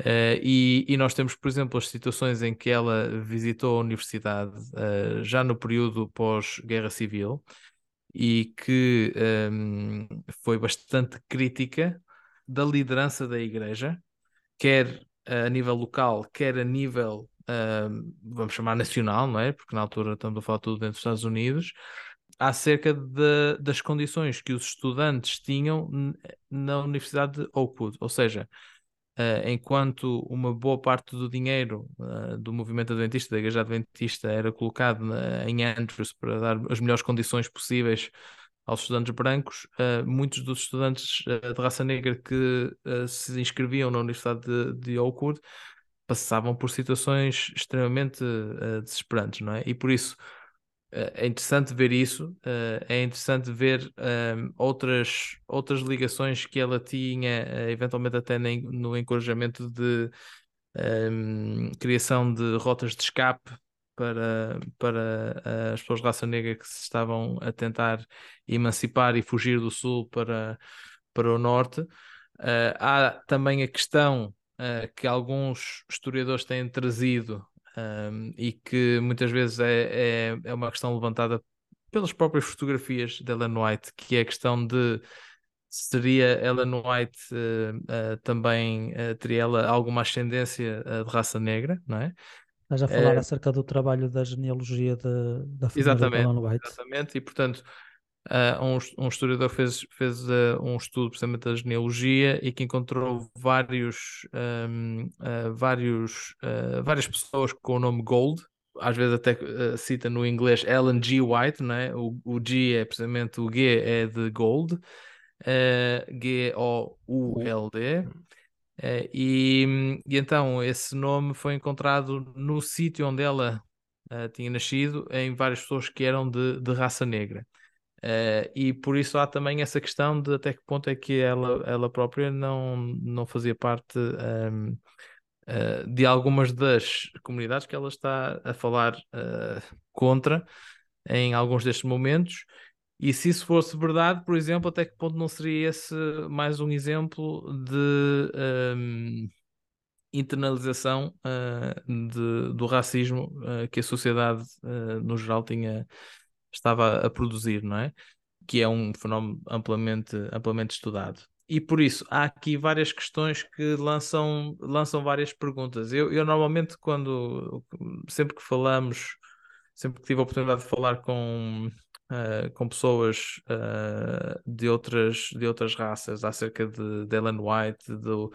Uh, e, e, nós temos, por exemplo, as situações em que ela visitou a universidade já no período pós-guerra civil e que um, foi bastante crítica da liderança da igreja quer a nível local, quer a nível, uh, vamos chamar nacional, não é? Porque na altura estamos a falar tudo dentro dos Estados Unidos, acerca de, das condições que os estudantes tinham na Universidade de Oakwood, ou seja, Uh, enquanto uma boa parte do dinheiro uh, do movimento adventista, da igreja adventista, era colocado na, em Andrews para dar as melhores condições possíveis aos estudantes brancos, uh, muitos dos estudantes uh, de raça negra que uh, se inscreviam na Universidade de, de Oakwood passavam por situações extremamente desesperantes, não é? E por isso é interessante ver isso, é interessante ver outras, outras ligações que ela tinha, eventualmente até no encorajamento de um, criação de rotas de escape para, para eh, as pessoas de raça negra que se estavam a tentar emancipar e fugir do sul para, para o norte. Uh, há também a questão uh, que alguns historiadores têm trazido um, ehm, e que muitas vezes é, é, é, uma questão levantada pelas próprias fotografias de Ellen White, que é a questão de seria Ellen White uh, também teria ela alguma ascendência de raça negra, não é? Estás a falar é... acerca do trabalho da genealogia de, da família exatamente, de White. Exatamente, e portanto uh, um, um, historiador fez, fez uh, um estudo precisamente da genealogia e que encontrou vários, um, uh, vários, várias pessoas com o nome Gold, às vezes até cita no inglês Ellen G. White, né? o, o G é precisamente o G é de Gold, uh, G-O-U-L-D. Uh, e, e, então esse nome foi encontrado no sítio onde ela uh, tinha nascido em várias pessoas que eram de, de raça negra. Uh, e por isso há também essa questão de até que ponto é que ela, ela própria não, não fazia parte um, ehm, uh, de algumas das comunidades que ela está a falar contra em alguns destes momentos. E se isso fosse verdade, por exemplo, até que ponto não seria esse mais um exemplo de um, internalização de, do racismo que a sociedade no geral tinha estava a produzir, não é? Que é um fenómeno amplamente, amplamente estudado. E por isso há aqui várias questões que lançam, lançam várias perguntas. Eu, eu normalmente, quando sempre que falamos, sempre que tive a oportunidade de falar com, uh, com pessoas uh, de, outras, de outras raças acerca de, de Ellen White, do,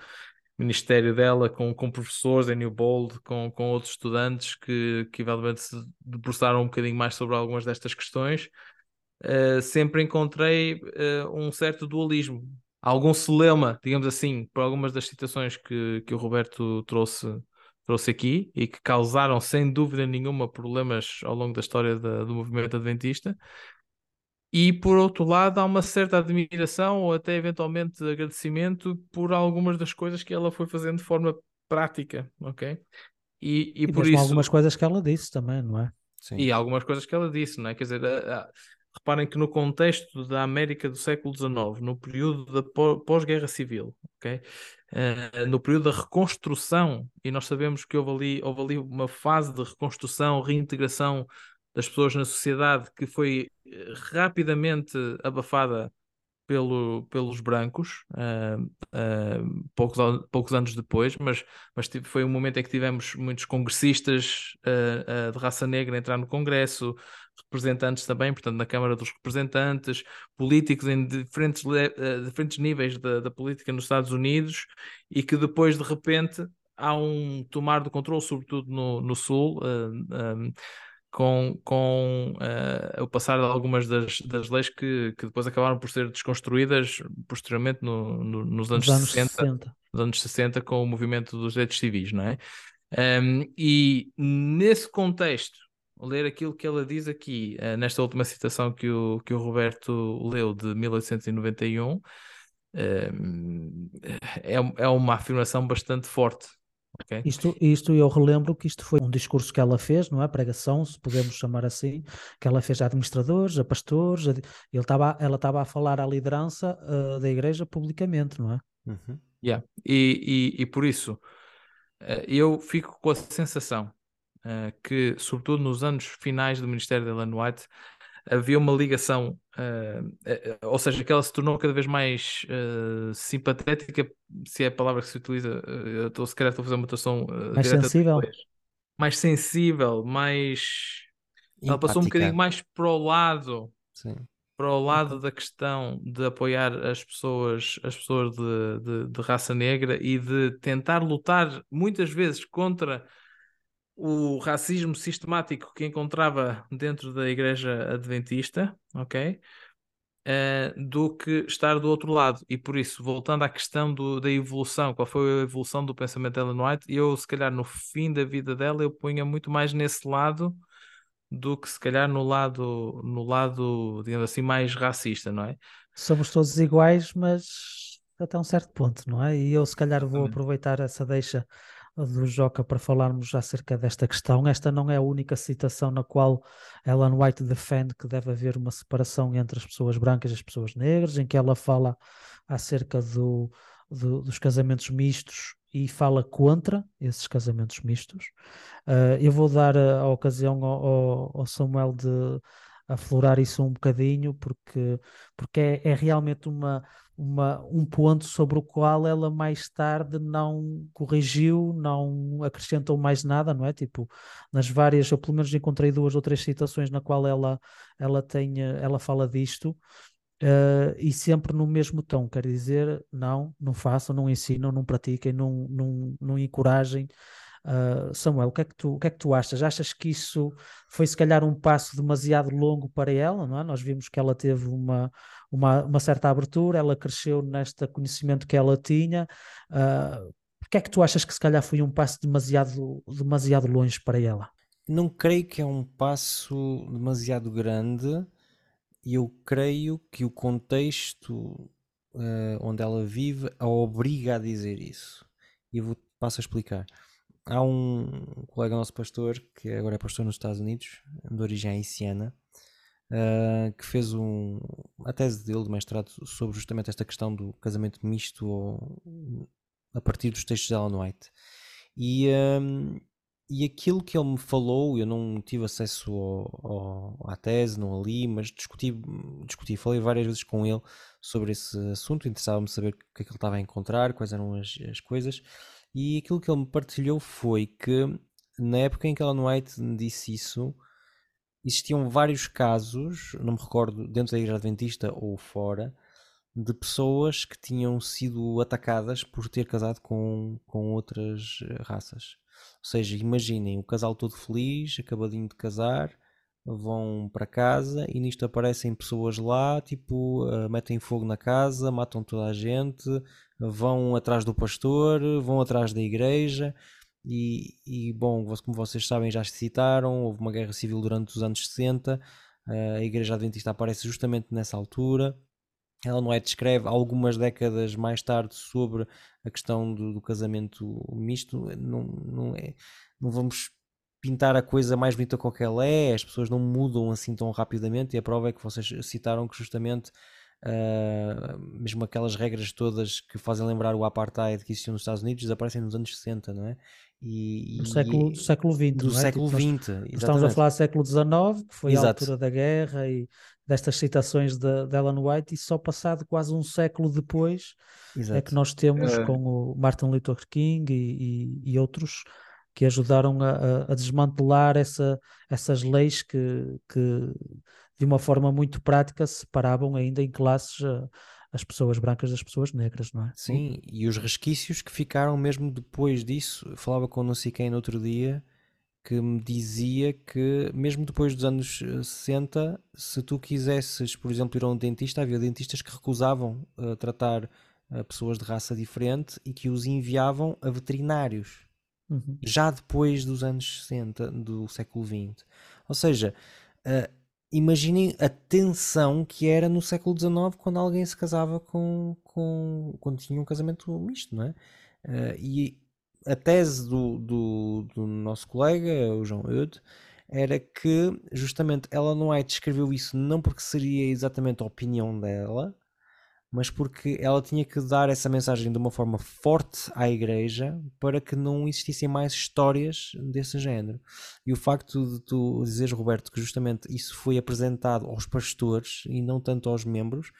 ministério dela com, com professores em New Bold, com, com outros estudantes que, que eventualmente se debruçaram um bocadinho mais sobre algumas destas questões, uh, sempre encontrei um certo dualismo, algum celema, digamos assim, por algumas das citações que, que o Roberto trouxe, trouxe aqui e que causaram sem dúvida nenhuma problemas ao longo da história da, do movimento adventista. E por outro lado, há uma certa admiração ou até eventualmente agradecimento por algumas das coisas que ela foi fazendo de forma prática, ok? E, e, e por isso. algumas coisas que ela disse também, não é? Sim. E algumas coisas que ela disse, não é? Quer dizer, a, a, reparem que no contexto da América do século XIX, no período da pós-guerra civil, ok? Uh, no período da reconstrução, e nós sabemos que houve ali, houve ali uma fase de reconstrução, reintegração das pessoas na sociedade que foi eh, rapidamente abafada pelo, pelos brancos, uh, uh, poucos, poucos anos depois, mas, mas foi um momento em que tivemos muitos congressistas uh, de raça negra entrar no Congresso, representantes também, portanto, na Câmara dos Representantes, políticos em diferentes, diferentes níveis da, da política nos Estados Unidos, e que depois, de repente, há um tomar do controle, sobretudo no, no Sul. Um, com, com uh, o passar de algumas das, das leis que, que depois acabaram por ser desconstruídas posteriormente no, no, nos anos, anos 60, 60, nos anos 60 com o movimento dos direitos civis, não é? Um, e nesse contexto, ler aquilo que ela diz aqui, uh, nesta última citação que o, que o Roberto leu de 1891, uh, é, é uma afirmação bastante forte Okay. Isto, isto eu relembro que isto foi um discurso que ela fez, não é? Pregação, se podemos chamar assim, que ela fez a administradores, a pastores, a, ele tava, ela estava a falar à liderança uh, da igreja publicamente, não é? Uhum. Yeah. E, e, e, por isso uh, eu fico com a sensação uh, que, sobretudo nos anos finais do ministério de Ellen White, havia uma ligação, uh, uh, ou seja, que ela se tornou cada vez mais uh, simpatética, se é a palavra que se utiliza, eu estou, se calhar estou a fazer uma tradução mais sensível. Mais sensível, mais. Empática. Ela passou um bocadinho mais para o lado. Sim. Para o lado okay. da questão de apoiar as pessoas, as pessoas de, de, de raça negra e de tentar lutar muitas vezes contra o racismo sistemático que encontrava dentro da igreja adventista, ok? Uh, do que estar do outro lado. E por isso, voltando à questão do, da evolução, qual foi a evolução do pensamento de Ellen White, eu, se calhar, no fim da vida dela, eu punha muito mais nesse lado do que, se calhar, no lado, no lado, digamos assim, mais racista, não é? Somos todos iguais, mas até um certo ponto, não é? E eu, se calhar, vou aproveitar essa deixa do Joca para falarmos acerca desta questão. Esta não é a única citação na qual Ellen White defende que deve haver uma separação entre as pessoas brancas e as pessoas negras, em que ela fala acerca do, do, dos casamentos mistos e fala contra esses casamentos mistos. Uh, eu vou dar a, a ocasião ao, ao, Samuel de aflorar isso um bocadinho, porque, porque é, é realmente uma uma, um ponto sobre o qual ela mais tarde não corrigiu, não acrescentou mais nada, não é? Tipo, nas várias, eu pelo menos encontrei duas ou três citações na qual ela, ela, tem, ela fala disto. Uh, e sempre no mesmo tom, quer dizer, não, não façam, não ensinam, não pratiquem, não, não, não encorajem Uh, Samuel, o que, é que tu, o que é que tu achas? Achas que isso foi se calhar um passo demasiado longo para ela? Não é? Nós vimos que ela teve uma, uma, uma certa abertura, ela cresceu neste conhecimento que ela tinha. Uh, que é que tu achas que se calhar foi um passo demasiado, demasiado longe para ela? Não creio que é um passo demasiado grande. Eu creio que o contexto uh, onde ela vive a obriga a dizer isso. E eu vou, passo a explicar. Há um colega nosso pastor, que agora é pastor nos Estados Unidos, de origem haitiana, uh, que fez um, a tese dele de mestrado sobre justamente esta questão do casamento misto ou, a partir dos textos de Ellen White. E, um, e aquilo que ele me falou, eu não tive acesso ao, ao, à tese, não ali, mas discuti, discuti, falei várias vezes com ele sobre esse assunto, interessava-me saber o que é que ele estava a encontrar, quais eram as, as coisas, e aquilo que ele me partilhou foi que na época em que Ellen White me disse isso, existiam vários casos, não me recordo, dentro da Igreja Adventista ou fora, de pessoas que tinham sido atacadas por ter casado com, com outras eh, raças. Ou seja, imaginem o casal todo feliz, acabadinho de casar, vão para casa e nisto aparecem pessoas lá, tipo, uh, metem fogo na casa, matam toda a gente, vão atrás do pastor, vão atrás da igreja. E, e bom, como vocês sabem, já se citaram, houve uma guerra civil durante os anos 60, uh, a Igreja Adventista aparece justamente nessa altura ela não é descreve algumas décadas mais tarde sobre a questão do, do casamento misto. Não, não, é, não vamos pintar a coisa mais bonita com que ela é, as pessoas não mudam assim tão rapidamente, e a prova é que vocês citaram que justamente uh, mesmo aquelas regras todas que fazem lembrar o apartheid que existiu nos Estados Unidos desaparecem nos anos 60, não é? E, do, século, do século XX. Do é? século tipo, XX. Nós, estamos a falar do século XIX, que foi Exato. a altura da guerra e destas citações de, de Ellen White, e só passado quase um século depois Exato. é que nós temos é. com o Martin Luther King e, e, e outros que ajudaram a, a, desmantelar essa, essas leis que, que, de uma forma muito prática, separavam ainda em classes as pessoas brancas das pessoas negras, não é? Sim, e os resquícios que ficaram mesmo depois disso. Eu falava com não sei quem no outro dia que me dizia que mesmo depois dos anos 60, se tu quisesses, por exemplo, ir a um dentista, havia dentistas que recusavam uh, tratar uh, pessoas de raça diferente e que os enviavam a veterinários. Uhum. Já depois dos anos 60 do século XX. Ou seja, uh, imaginem a tensão que era no século XIX quando alguém se casava com, com quando tinha um casamento misto, não é? Uh, e a tese do, do, do, nosso colega, o João Eudes, era que justamente ela não é descreveu isso não porque seria exatamente a opinião dela, mas porque ela tinha que dar essa mensagem de uma forma forte à igreja para que não existissem mais histórias desse género. E o facto de tu dizeres, Roberto, que justamente isso foi apresentado aos pastores e não tanto aos membros,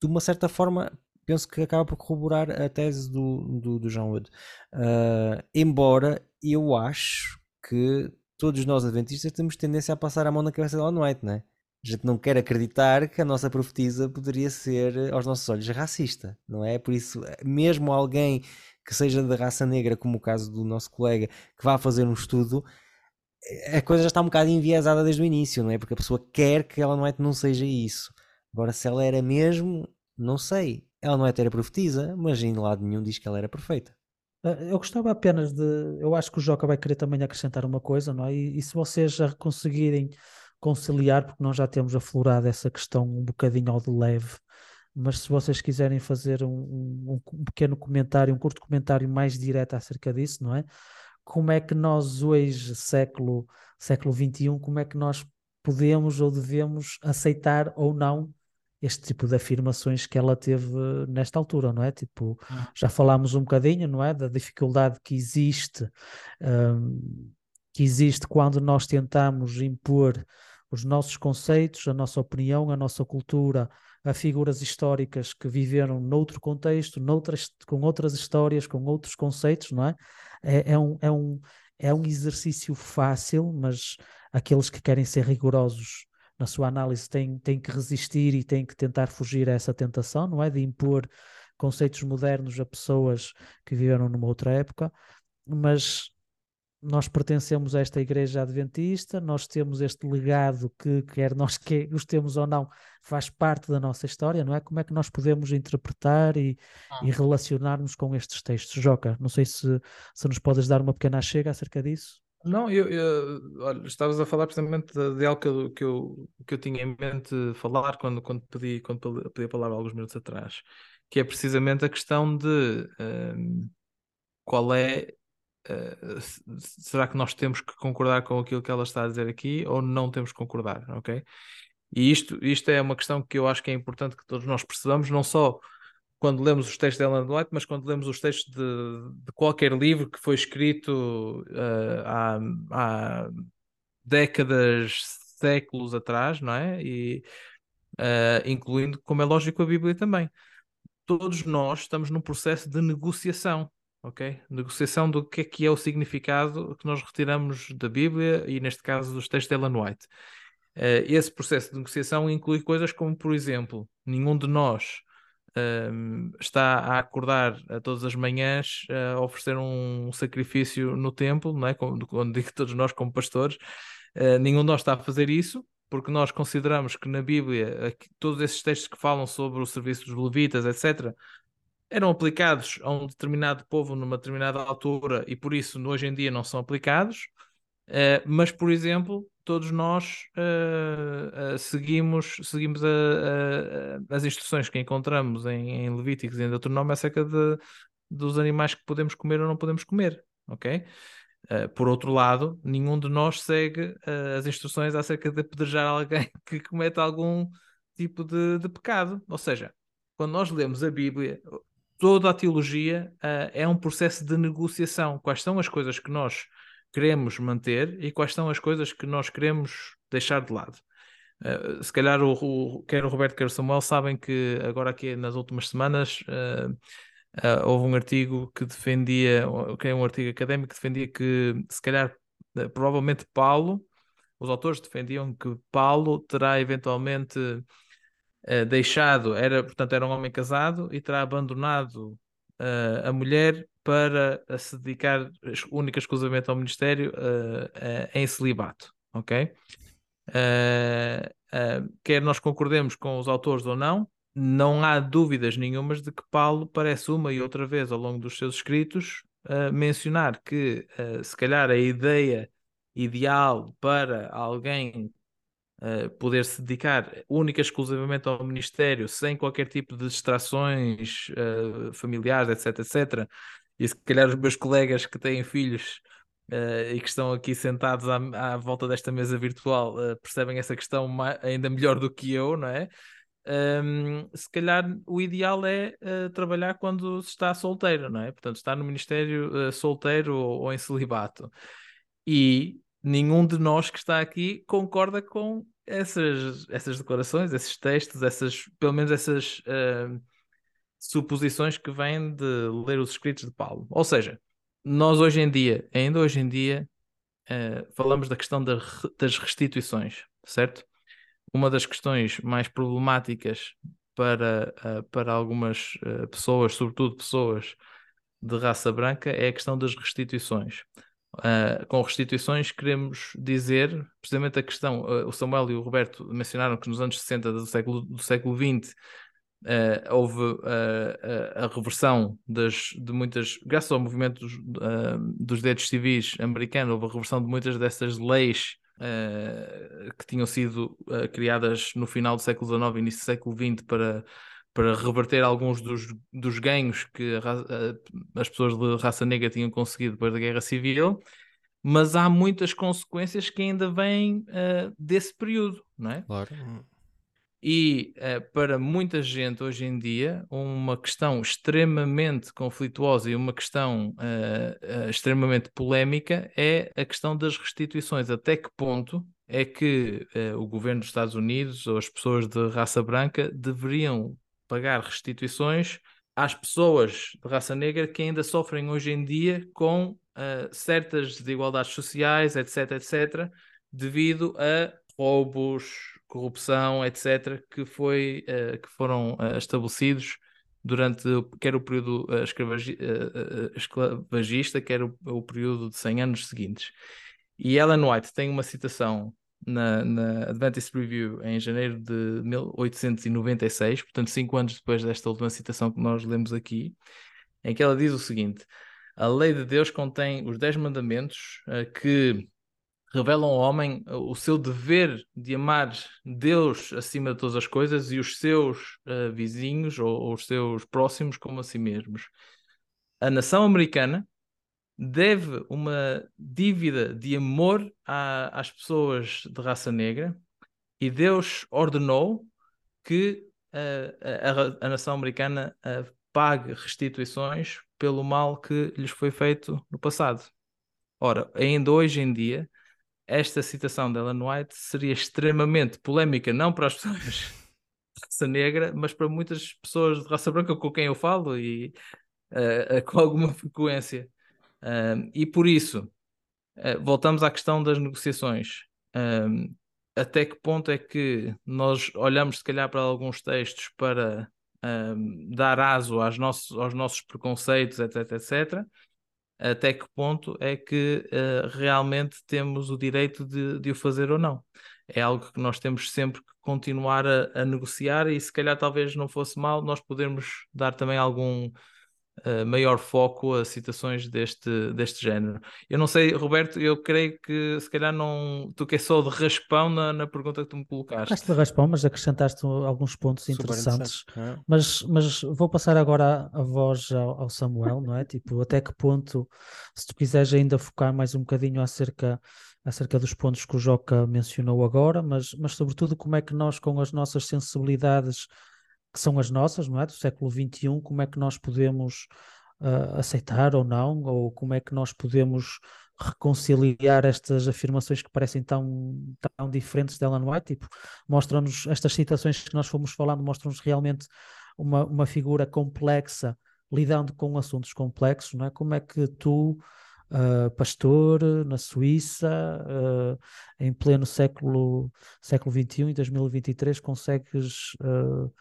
de uma certa forma penso que acaba por corroborar a tese do, do, do John Wood. Uh, embora eu acho que todos nós adventistas temos tendência a passar a mão na cabeça dela no White, não é? A gente não quer acreditar que a nossa profetisa poderia ser, aos nossos olhos, racista, não é? Por isso, mesmo alguém que seja da raça negra, como o caso do nosso colega, que vá fazer um estudo, a coisa já está um bocado enviesada desde o início, não é? Porque a pessoa quer que ela não, é, não seja isso. Agora, se ela era mesmo, não sei. Ela não é ter profetisa, mas em lado nenhum diz que ela era perfeita. Eh, eu gostava apenas de. Eu acho que o Joca vai querer também acrescentar uma coisa, não é? E, e se vocês já conseguirem conciliar, porque nós já temos aflorado essa questão um bocadinho ao de leve, mas se vocês quiserem fazer um, um, um pequeno comentário, um curto comentário mais direto acerca disso, não é? Como é que nós hoje, século, século XXI, como é que nós podemos ou devemos aceitar ou não este tipo de afirmações que ela teve nesta altura, não é? Tipo, ah. já falámos um bocadinho, não é? Da dificuldade que existe, um, que existe quando nós tentamos impor os nossos conceitos, a nossa opinião, a nossa cultura a figuras históricas que viveram noutro contexto, noutras, com outras histórias, com outros conceitos, não é? É, é, um, é, um, é um exercício fácil, mas aqueles que querem ser rigorosos na sua análise têm, têm que resistir e têm que tentar fugir a essa tentação, não é? De impor conceitos modernos a pessoas que viveram numa outra época, mas nós pertencemos a esta igreja adventista, nós temos este legado que, quer nós que gostemos ou não, faz parte da nossa história, não é? Como é que nós podemos interpretar e, ah. e relacionar-nos com estes textos? Joca, não sei se, se nos podes dar uma pequena chega acerca disso. Não, eu, eu olha, estavas a falar precisamente de, de algo que eu, que eu, que, eu, tinha em mente falar quando, quando, pedi, quando pedi a palavra alguns minutos atrás, que é precisamente a questão de um, qual é Será que nós temos que concordar com aquilo que ela está a dizer aqui ou não temos que concordar, ok? E isto, isto é uma questão que eu acho que é importante que todos nós percebamos, não só quando lemos os textos de Ellen White, mas quando lemos os textos de, de qualquer livro que foi escrito uh, há, há, décadas, séculos atrás, não é? E, uh, incluindo, como é lógico, a Bíblia também. Todos nós estamos num processo de negociação, ok? Negociação do que é que é o significado que nós retiramos da Bíblia e, neste caso, dos textos de Ellen White. Uh, esse processo de negociação inclui coisas como, por exemplo, nenhum de nós um, está a acordar a todas as manhãs a oferecer um sacrifício no templo, não é? quando, quando digo todos nós como pastores, uh, nenhum de nós está a fazer isso, porque nós consideramos que na Bíblia todos esses textos que falam sobre o serviço dos levitas, etc., eram aplicados a um determinado povo numa determinada altura e por isso hoje em dia não são aplicados. Uh, mas, por exemplo, todos nós uh, uh, seguimos, seguimos a, a, as instruções que encontramos em, em Levíticos e em Deuteronômio acerca de, dos animais que podemos comer ou não podemos comer, ok? Por outro lado, nenhum de nós segue as instruções acerca de apedrejar alguém que cometa algum tipo de, de, pecado. Ou seja, quando nós lemos a Bíblia, toda a teologia é um processo de negociação. Quais são as coisas que nós queremos manter e quais são as coisas que nós queremos deixar de lado. Uh, se calhar o, o, quer o Roberto quer o Samuel sabem que agora aqui nas últimas semanas uh, uh, houve um artigo que defendia, que é um artigo académico que defendia que se calhar provavelmente Paulo, os autores defendiam que Paulo terá eventualmente deixado, era, portanto era um homem casado e terá abandonado a mulher para se dedicar única exclusivamente ao ministério uh, uh, em celibato, ok? Uh, quer nós concordemos com os autores ou não, não há dúvidas nenhumas de que Paulo parece uma e outra vez ao longo dos seus escritos mencionar que se calhar a ideia ideal para alguém Uh, poder se dedicar única e exclusivamente ao ministério, sem qualquer tipo de distrações uh, familiares, etc, etc, e se calhar os meus colegas que têm filhos uh, e que estão aqui sentados à, à volta desta mesa virtual uh, percebem essa questão ainda melhor do que eu, não é? Um, se calhar o ideal é uh, trabalhar quando se está solteiro, não é? Portanto, estar no ministério solteiro ou, ou, em celibato. E nenhum de nós que está aqui concorda com essas, essas declarações, esses textos, essas, pelo menos essas suposições que vêm de ler os escritos de Paulo. Ou seja, nós hoje em dia, ainda hoje em dia, uh, falamos da questão das restituições, certo? Uma das questões mais problemáticas para, uh, para algumas uh, pessoas, sobretudo pessoas de raça branca, é a questão das restituições. Uh, com restituições queremos dizer precisamente a questão, uh, o Samuel e o Roberto mencionaram que nos anos 60 do século, do século XX Uh, houve uh, a reversão das, de muitas, graças ao movimento dos, dos direitos civis americano, houve a reversão de muitas dessas leis que tinham sido criadas no final do século XIX início do século XX para, para reverter alguns dos, dos ganhos que a, as pessoas de raça negra tinham conseguido depois da Guerra Civil, mas há muitas consequências que ainda vêm desse período, não é? Claro. E uh, para muita gente hoje em dia, uma questão extremamente conflituosa e uma questão uh, uh, extremamente polémica é a questão das restituições. Até que ponto é que o governo dos Estados Unidos ou as pessoas de raça branca deveriam pagar restituições às pessoas de raça negra que ainda sofrem hoje em dia com certas desigualdades sociais, etc., etc., devido a roubos, corrupção, etc., que, foi, uh, que foram uh, estabelecidos durante quer o período uh, uh, esclavagista, quer o, o, período de 100 anos seguintes. E Ellen White tem uma citação na, na Adventist Review em janeiro de 1896, portanto, cinco anos depois desta última citação que nós lemos aqui, em que ela diz o seguinte: A lei de Deus contém os dez mandamentos que revelam ao homem o seu dever de amar Deus acima de todas as coisas e os seus uh, vizinhos ou, ou, os seus próximos como a si mesmos. A nação americana deve uma dívida de amor a, às pessoas de raça negra e Deus ordenou que uh, a, a, nação americana uh, pague restituições pelo mal que lhes foi feito no passado. Ora, ainda hoje em dia, esta citação de Ellen White seria extremamente polémica, não para as pessoas de raça negra, mas para muitas pessoas de raça branca com quem eu falo e uh, com alguma frequência. Uh, e por isso, voltamos à questão das negociações. até que ponto é que nós olhamos, se calhar, para alguns textos para dar aso aos nossos, aos nossos preconceitos, etc, etc, até que ponto é que uh, realmente temos o direito de, de, o fazer ou não. É algo que nós temos sempre que continuar a, a negociar e se calhar talvez não fosse mal nós podermos dar também algum uh, maior foco a situações deste, deste género. Eu não sei, Roberto, eu creio que se calhar não. Tu que é só de raspão na, na pergunta que tu me colocaste. Estás de raspão, mas acrescentaste alguns pontos interessantes. É. Mas, mas vou passar agora a, a voz ao, ao, Samuel, não é? Tipo, até que ponto, se tu quiseres ainda focar mais um bocadinho acerca acerca dos pontos que o Joca mencionou agora, mas, mas sobretudo como é que nós, com as nossas sensibilidades que são as nossas, não é? Do século XXI, como é que nós podemos uh, aceitar ou não, ou como é que nós podemos reconciliar estas afirmações que parecem tão, tão diferentes de Ellen White, tipo, mostram-nos, estas citações que nós fomos falando, mostram-nos realmente uma, uma figura complexa, lidando com assuntos complexos, não é? Como é que tu, uh, pastor, na Suíça, uh, em pleno século, século XXI, em 2023, consegues uh,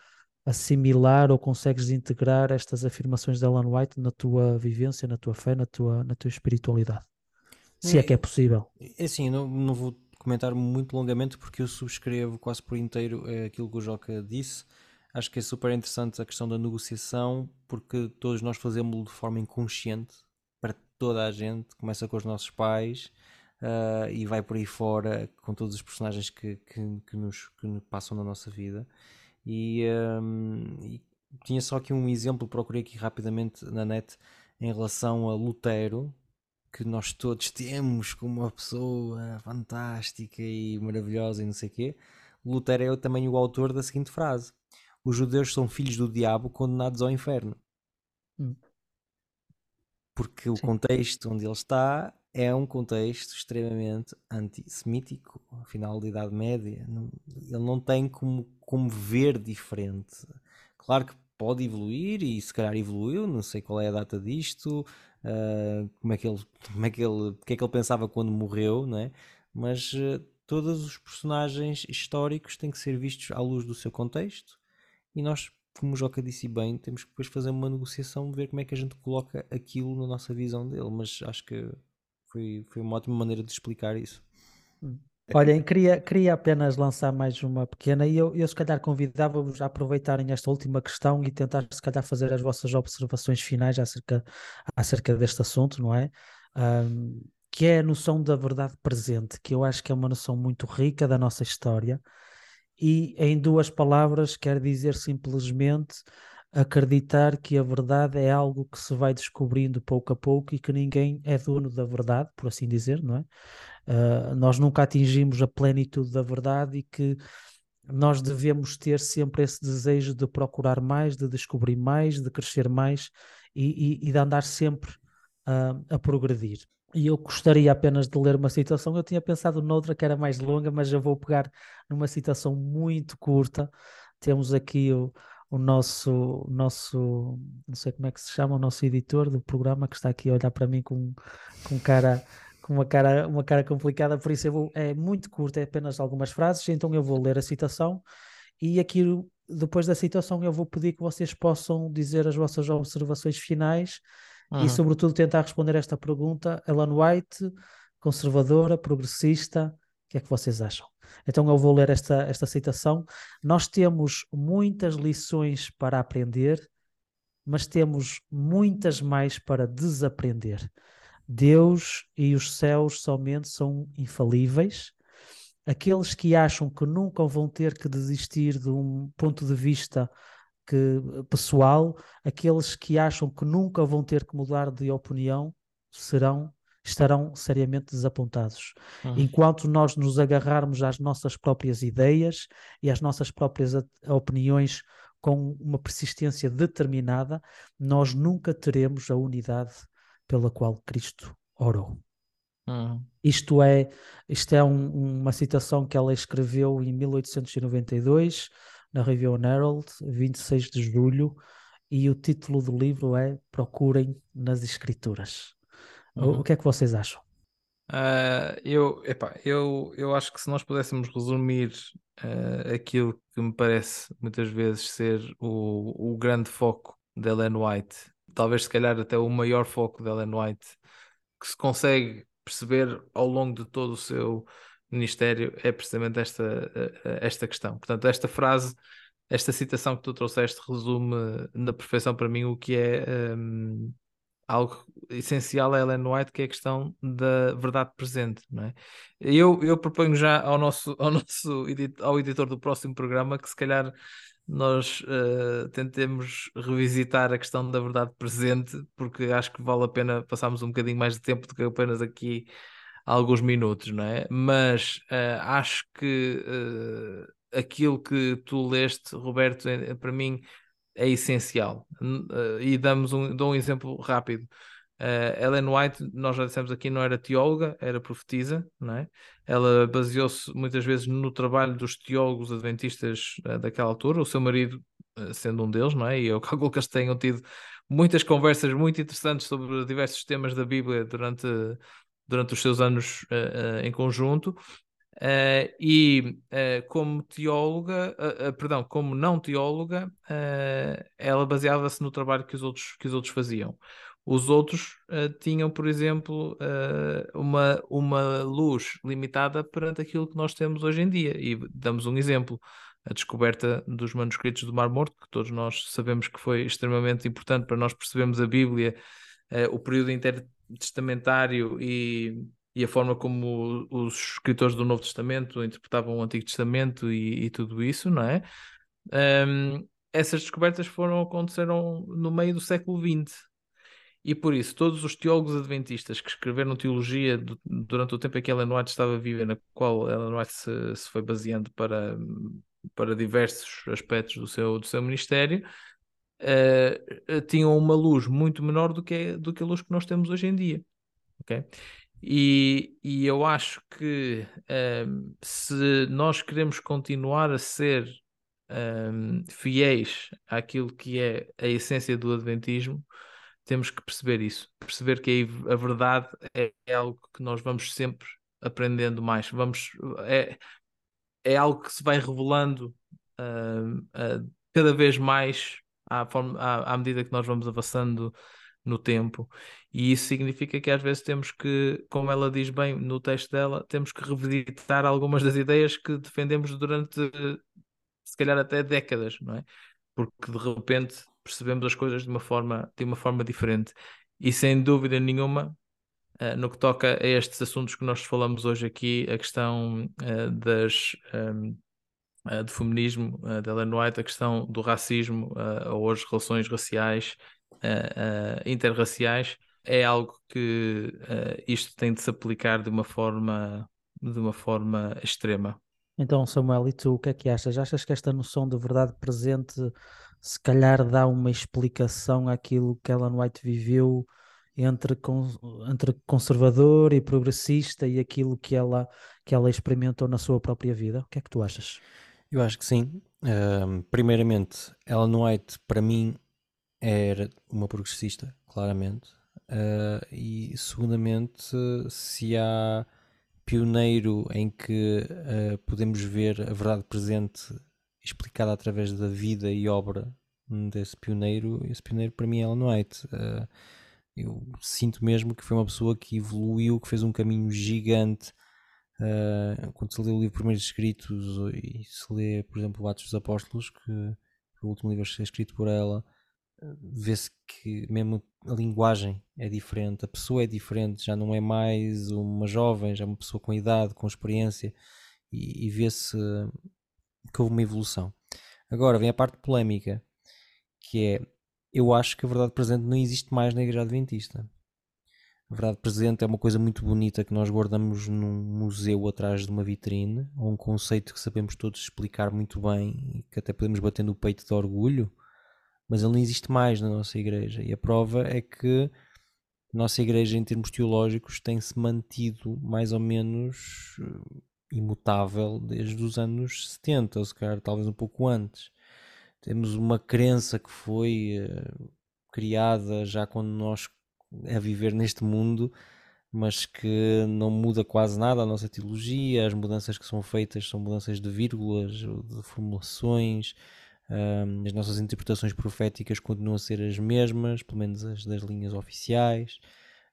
assimilar ou consegues integrar estas afirmações de Ellen White na tua vivência, na tua fé, na tua, na tua espiritualidade? Se é, é que é possível. É assim, não, não vou comentar muito longamente porque eu subscrevo quase por inteiro eh, aquilo que o Joca disse. Acho que é super interessante a questão da negociação porque todos nós fazemos de forma inconsciente para toda a gente. Começa com os nossos pais uh, e vai por aí fora com todos os personagens que, que, que, nos, que nos passam na nossa vida. E, um, e, tinha só aqui um exemplo, procurei aqui rapidamente na net em relação a Lutero, que nós todos temos como uma pessoa fantástica e maravilhosa e não sei o quê. Lutero é também o autor da seguinte frase: Os judeus são filhos do diabo condenados ao inferno. Hum. Porque o contexto onde ele está é um contexto extremamente antissemítico, final da Idade Média. ele não tem como, como ver diferente. Claro que pode evoluir e se calhar evoluiu, não sei qual é a data disto, uh, como é que ele, como é que ele, que é que ele pensava quando morreu, não é? Mas uh, todos os personagens históricos têm que ser vistos à luz do seu contexto e nós, como o Joca disse bem, temos que depois fazer uma negociação, ver como é que a gente coloca aquilo na nossa visão dele, mas acho que foi, foi uma ótima maneira de explicar isso. Hum. Olhem, queria, queria apenas lançar mais uma pequena e eu, eu se calhar convidava-vos a aproveitarem esta última questão e tentar se calhar fazer as vossas observações finais acerca, acerca deste assunto, não é? Um, que é a noção da verdade presente, que eu acho que é uma noção muito rica da nossa história e em duas palavras quer dizer simplesmente acreditar que a verdade é algo que se vai descobrindo pouco a pouco e que ninguém é dono da verdade, por assim dizer, não é? Uh, nós nunca atingimos a plenitude da verdade e que nós devemos ter sempre esse desejo de procurar mais, de descobrir mais, de crescer mais e, e, e de andar sempre uh, a progredir. E eu gostaria apenas de ler uma citação. Eu tinha pensado noutra que era mais longa, mas eu vou pegar numa citação muito curta. Temos aqui o, o nosso, nosso, não sei como é que se chama, o nosso editor do programa que está aqui a olhar para mim com, com cara com uma cara, uma cara complicada, por isso vou, é muito curto, é apenas algumas frases, então eu vou ler a citação E aqui, depois da citação, eu vou pedir que vocês possam dizer as vossas observações finais uhum. e, sobretudo, tentar responder esta pergunta. Ellen White, conservadora, progressista, o que é que vocês acham? Então eu vou ler esta, esta citação. Nós temos muitas lições para aprender, mas temos muitas mais para desaprender. Deus e os céus somente são infalíveis. Aqueles que acham que nunca vão ter que desistir de um ponto de vista que, pessoal, aqueles que acham que nunca vão ter que mudar de opinião, serão estarão seriamente desapontados. Uhum. Enquanto nós nos agarrarmos às nossas próprias ideias e às nossas próprias opiniões com uma persistência determinada, nós nunca teremos a unidade pela qual Cristo orou. Uhum. Isto é, isto é um, uma citação que ela escreveu em 1892 na Review Herald, 26 de julho, e o título do livro é Procurem nas Escrituras. Uhum. O, que é que vocês acham? Uh, eu, epá, eu, eu acho que se nós pudéssemos resumir uh, aquilo que me parece muitas vezes ser o, o grande foco da Ellen White, talvez se calhar até o maior foco da Ellen White, que se consegue perceber ao longo de todo o seu ministério, é precisamente esta, uh, esta questão. Portanto, esta frase, esta citação que tu trouxeste resume na perfeição para mim o que é. Um, algo essencial a Ellen White, que é a questão da verdade presente, não é? Eu, eu proponho já ao nosso, ao nosso ao editor do próximo programa que se calhar nós uh, tentemos revisitar a questão da verdade presente, porque acho que vale a pena passarmos um bocadinho mais de tempo do que apenas aqui alguns minutos, não é? Mas uh, acho que uh, aquilo que tu leste, Roberto, para mim é essencial. Uh, e damos um, dou um exemplo rápido. Uh, Ellen White, nós já dissemos aqui, não era teóloga, era profetisa, não é? Ela baseou-se muitas vezes no trabalho dos teólogos adventistas uh, daquela altura, o seu marido uh, sendo um deles, não é? E eu calculo que eles tenham tido muitas conversas muito interessantes sobre diversos temas da Bíblia durante, durante os seus anos em conjunto. Uh, e uh, como teóloga, uh, perdão, como não teóloga, ela baseava-se no trabalho que os outros, que os outros faziam. Os outros tinham, por exemplo, uma, uma luz limitada perante aquilo que nós temos hoje em dia. E damos um exemplo: a descoberta dos manuscritos do Mar Morto, que todos nós sabemos que foi extremamente importante para nós percebermos a Bíblia, o período intertestamentário e e a forma como os escritores do Novo Testamento interpretavam o Antigo Testamento e, e tudo isso, não é? Um, essas descobertas foram aconteceram no meio do século XX. E por isso, todos os teólogos adventistas que escreveram teologia do, durante o tempo em que Ellen White estava viva, na qual Ellen White se, se foi baseando para, para diversos aspectos do seu, do seu ministério, uh, tinham uma luz muito menor do que, do que a luz que nós temos hoje em dia. Okay? E, e eu acho que um, se nós queremos continuar a ser um, fiéis àquilo que é a essência do Adventismo, temos que perceber isso. Perceber que a verdade é, é algo que nós vamos sempre aprendendo mais. Vamos, é, é algo que se vai revelando uh, cada vez mais à, forma, à, à medida que nós vamos avançando no tempo. E isso significa que às vezes temos que, como ela diz bem no texto dela, temos que revisitar algumas das ideias que defendemos durante se calhar até décadas, não é? Porque de repente percebemos as coisas de uma forma, de uma forma diferente. E sem dúvida nenhuma, uh, no que toca a estes assuntos que nós falamos hoje aqui, a questão uh, das. Ehm, uh, do feminismo de Ellen White, a questão do racismo ou as relações raciais, uh, interraciais, é algo que isto tem de se aplicar de uma forma, de uma forma extrema. Então, Samuel, e tu o que é que achas? Achas que esta noção de verdade presente se calhar dá uma explicação àquilo que Ellen White viveu entre, entre conservador e progressista e aquilo que ela, que ela experimentou na sua própria vida? O que é que tu achas? Eu acho que sim. Uh, primeiramente, Ellen White, para mim, era uma progressista, claramente. Uh, e, segundamente, se há pioneiro em que uh, podemos ver a verdade presente explicada através da vida e obra desse pioneiro, esse pioneiro para mim é Ellen White. Uh, eu sinto mesmo que foi uma pessoa que evoluiu, que fez um caminho gigante. Uh, quando se lê o livro Primeiros Escritos e se lê, por exemplo, o Atos dos Apóstolos, que o último livro a ser escrito por ela, vê-se que mesmo a linguagem é diferente, a pessoa é diferente, já não é mais uma jovem, já é uma pessoa com idade, com experiência, e, e vê-se que houve uma evolução. Agora vem a parte polémica, que é eu acho que a verdade presente não existe mais na Igreja Adventista. A verdade presente é uma coisa muito bonita que nós guardamos num museu atrás de uma vitrine, ou um conceito que sabemos todos explicar muito bem e que até podemos bater no peito de orgulho, mas ele não existe mais na nossa igreja. E a prova é que a nossa igreja, em termos teológicos, tem-se mantido mais ou menos eh, imutável desde os anos 70, ou se calhar talvez um pouco antes. Temos uma crença que foi uh, criada já quando nós a viver neste mundo, mas que não muda quase nada a nossa teologia. As mudanças que são feitas são mudanças de vírgulas, de formulações. Um, as nossas interpretações proféticas continuam a ser as mesmas, pelo menos as das linhas oficiais.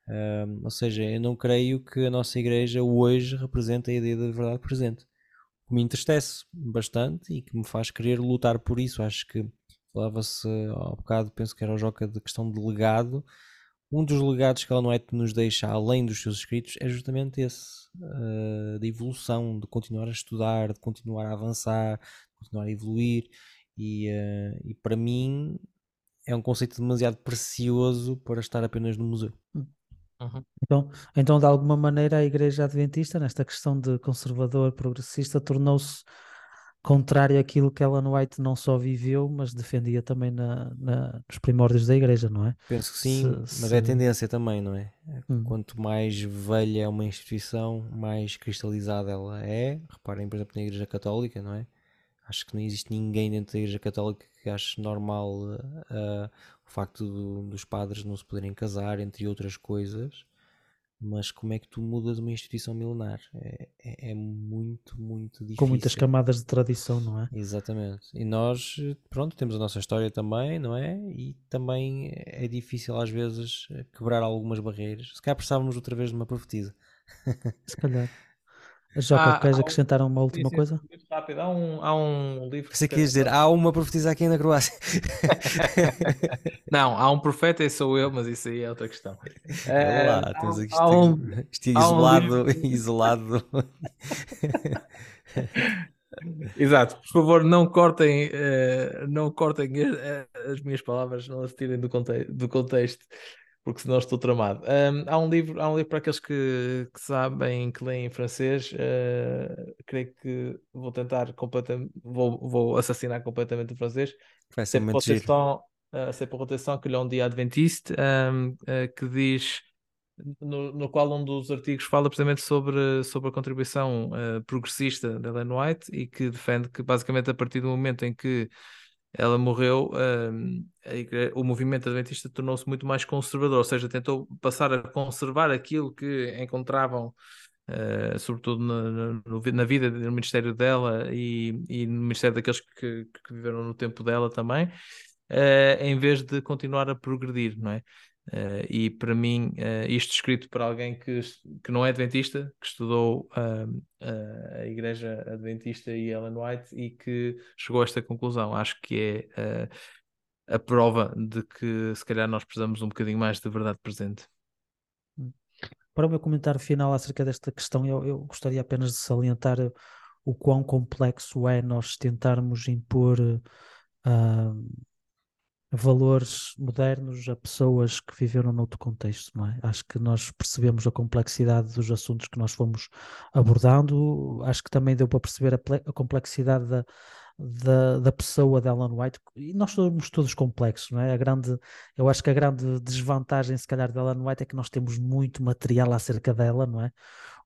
Um, ou seja, eu não creio que a nossa igreja hoje represente a ideia da verdade presente. O que me entristece bastante e que me faz querer lutar por isso. Acho que falava-se ao bocado, penso que era o Joca, de questão de legado. Um dos legados que ela não é que nos deixa, além dos seus escritos, é justamente esse, uh, de evolução, de continuar a estudar, de continuar a avançar, de continuar a evoluir. E, uh, e para mim é um conceito demasiado precioso para estar apenas no museu. Hum. Uhum. Então, então, de alguma maneira, a Igreja Adventista, nesta questão de conservador, progressista, tornou-se contrária àquilo que Ellen White não só viveu, mas defendia também na, na, nos primórdios da Igreja, não é? Penso que sim, se, mas se... é tendência também, não é? Hum. Quanto mais velha é uma instituição, mais cristalizada ela é. Reparem, por exemplo, na Igreja Católica, não é? Acho que não existe ninguém dentro da Igreja Católica que ache normal uh, o facto do, dos padres não se poderem casar, entre outras coisas. Mas como é que tu mudas uma instituição milenar? É, é, é, muito, muito difícil. Com muitas camadas de tradição, não é? Exatamente. E nós, pronto, temos a nossa história também, não é? E também é difícil às vezes quebrar algumas barreiras. Se calhar precisávamos outra vez de uma profetisa. Se calhar. Joca, há, queres há acrescentar uma última sim, coisa? Muito rápido. Há um, há um livro. Você quis dizer, há uma profetisa aqui na Croácia. não, há um profeta e sou eu, mas isso aí é outra questão. É, lá, há, temos aqui há um, isolado. Um isolado. Exato, por favor, não cortem, uh, não cortem as minhas palavras, não as tirem do, conte do contexto porque senão estou tramado. Um, há, um livro, há um livro para aqueles que, que sabem, que leem em francês. Uh, creio que vou tentar completamente, vou, vou assassinar completamente o francês. Vai ser muito proteção, uh, C'est pour proteção que l'on dit adventiste, um, uh, que diz, no, no, qual um dos artigos fala precisamente sobre, sobre a contribuição uh, progressista da Ellen White e que defende que basicamente a partir do momento em que ela morreu, um, o movimento adventista tornou-se muito mais conservador, ou seja, tentou passar a conservar aquilo que encontravam, uh, sobretudo na, na, vida, no ministério dela e, e no ministério daqueles que, que viveram no tempo dela também, uh, em vez de continuar a progredir, não é? Uh, e para mim, uh, isto escrito por alguém que, que não é adventista, que estudou uh, a Igreja Adventista e Ellen White e que chegou a esta conclusão. Acho que é a prova de que se calhar nós precisamos um bocadinho mais de verdade presente. Para o meu comentário final acerca desta questão, eu, eu gostaria apenas de salientar o quão complexo é nós tentarmos impor valores modernos a pessoas que viveram noutro contexto, não é? Acho que nós percebemos a complexidade dos assuntos que nós fomos abordando, acho que também deu para perceber a, a complexidade da, da, da pessoa de Ellen White, e nós somos todos complexos, não é? A grande, eu acho que a grande desvantagem, se calhar, de Ellen White é que nós temos muito material acerca dela, não é?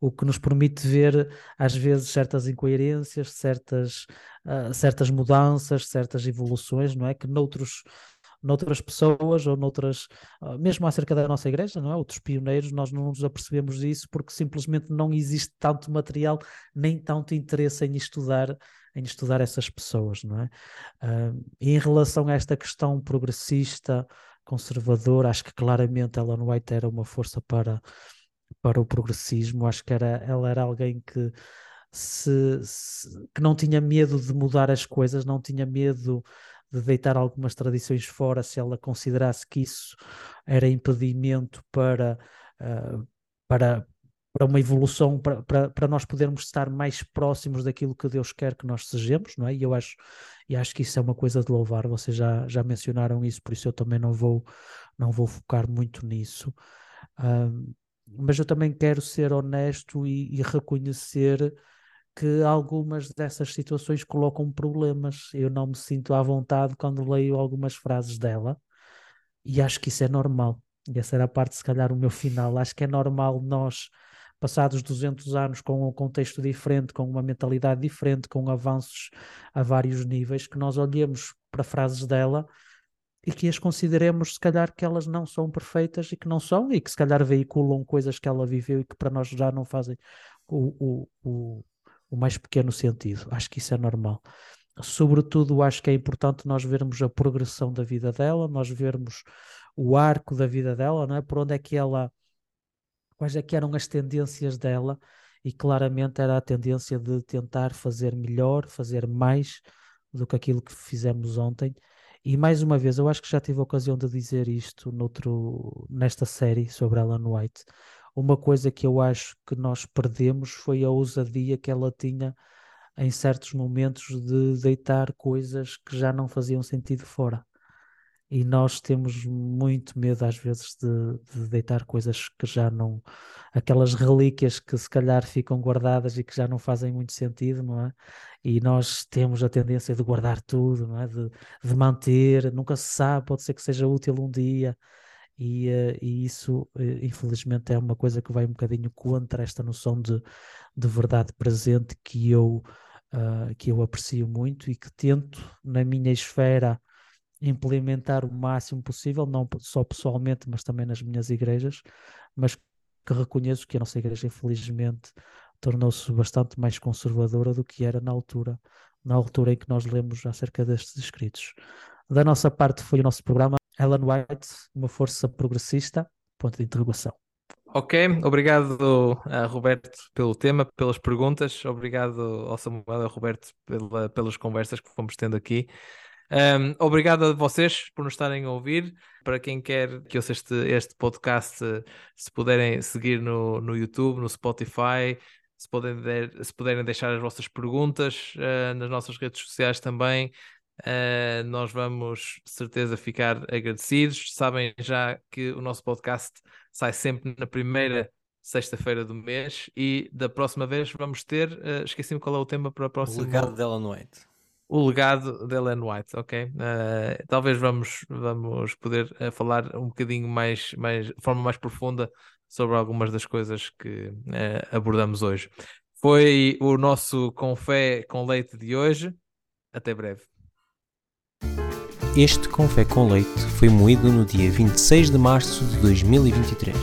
O que nos permite ver, às vezes, certas incoerências, certas, uh, certas mudanças, certas evoluções, não é? Que noutros noutras pessoas ou noutras, ah, mesmo acerca da nossa igreja, não é? Outros pioneiros, nós não nos apercebemos disso porque simplesmente não existe tanto material nem tanto interesse em estudar em estudar essas pessoas, não é? Uh, em relação a esta questão progressista, conservadora, acho que claramente Ellen White era uma força para, para o progressismo, acho que era, ela era alguém que se, se, que não tinha medo de mudar as coisas, não tinha medo de deitar algumas tradições fora se ela considerasse que isso era impedimento para, uh, para, para uma evolução, para, para, para nós podermos estar mais próximos daquilo que Deus quer que nós sejamos, não é? E eu acho, e acho que isso é uma coisa de louvar, vocês já, já mencionaram isso, por isso eu também não vou, não vou focar muito nisso. Uh, mas eu também quero ser honesto e, e reconhecer que algumas dessas situações colocam problemas. Eu não me sinto à vontade quando leio algumas frases dela e acho que isso é normal. E essa era a parte, se calhar, o meu final. Acho que é normal nós, passados 200 anos, com um contexto diferente, com uma mentalidade diferente, com avanços a vários níveis, que nós olhemos para frases dela e que as consideremos, se calhar, que elas não são perfeitas e que não são, e que se calhar veiculam coisas que ela viveu e que para nós já não fazem o, o, o o mais pequeno sentido. Acho que isso é normal. Sobretudo, acho que é importante nós vermos a progressão da vida dela, nós vermos o arco da vida dela, não é? Por onde é que ela, quais é que eram as tendências dela, e claramente era a tendência de tentar fazer melhor, fazer mais do que aquilo que fizemos ontem. E mais uma vez, eu acho que já tive a ocasião de dizer isto noutro, nesta série sobre Ellen White. Uma coisa que eu acho que nós perdemos foi a ousadia que ela tinha em certos momentos de deitar coisas que já não faziam sentido fora. E nós temos muito medo, às vezes, de, de, deitar coisas que já não. aquelas relíquias que se calhar ficam guardadas e que já não fazem muito sentido, não é? E nós temos a tendência de guardar tudo, não é? De, de manter, nunca se sabe, pode ser que seja útil um dia e, uh, e isso, uh, infelizmente, é uma coisa que vai um bocadinho contra esta noção de, de verdade presente que eu, uh, que eu aprecio muito e que tento, na minha esfera, implementar o máximo possível, não só pessoalmente, mas também nas minhas igrejas, mas que reconheço que a nossa igreja, infelizmente, tornou-se bastante mais conservadora do que era na altura, na altura em que nós lemos acerca destes escritos. Da nossa parte foi o nosso programa. Ellen White, uma força progressista, ponto de interrogação. Ok, obrigado a Roberto pelo tema, pelas perguntas, obrigado ao Samuel e ao Roberto pela, pelas conversas que fomos tendo aqui. Um, obrigado a vocês por nos estarem a ouvir. Para quem quer que ouça este, este podcast, se puderem seguir no, no YouTube, no Spotify, se, puderem, se puderem deixar as vossas perguntas uh, nas nossas redes sociais também. Uh, nós vamos, de certeza, ficar agradecidos. Sabem já que o nosso podcast sai sempre na primeira sexta-feira do mês e da próxima vez vamos ter. Uh, Esqueci-me qual é o tema para a próxima. O legado de Ellen White. O legado de Ellen White, ok? Uh, talvez vamos, vamos poder falar um bocadinho mais, mais, de forma mais profunda sobre algumas das coisas que abordamos hoje. Foi o nosso Confé com Leite de hoje. Até breve. Este Confé com Leite foi moído no dia 26 de março de 2023.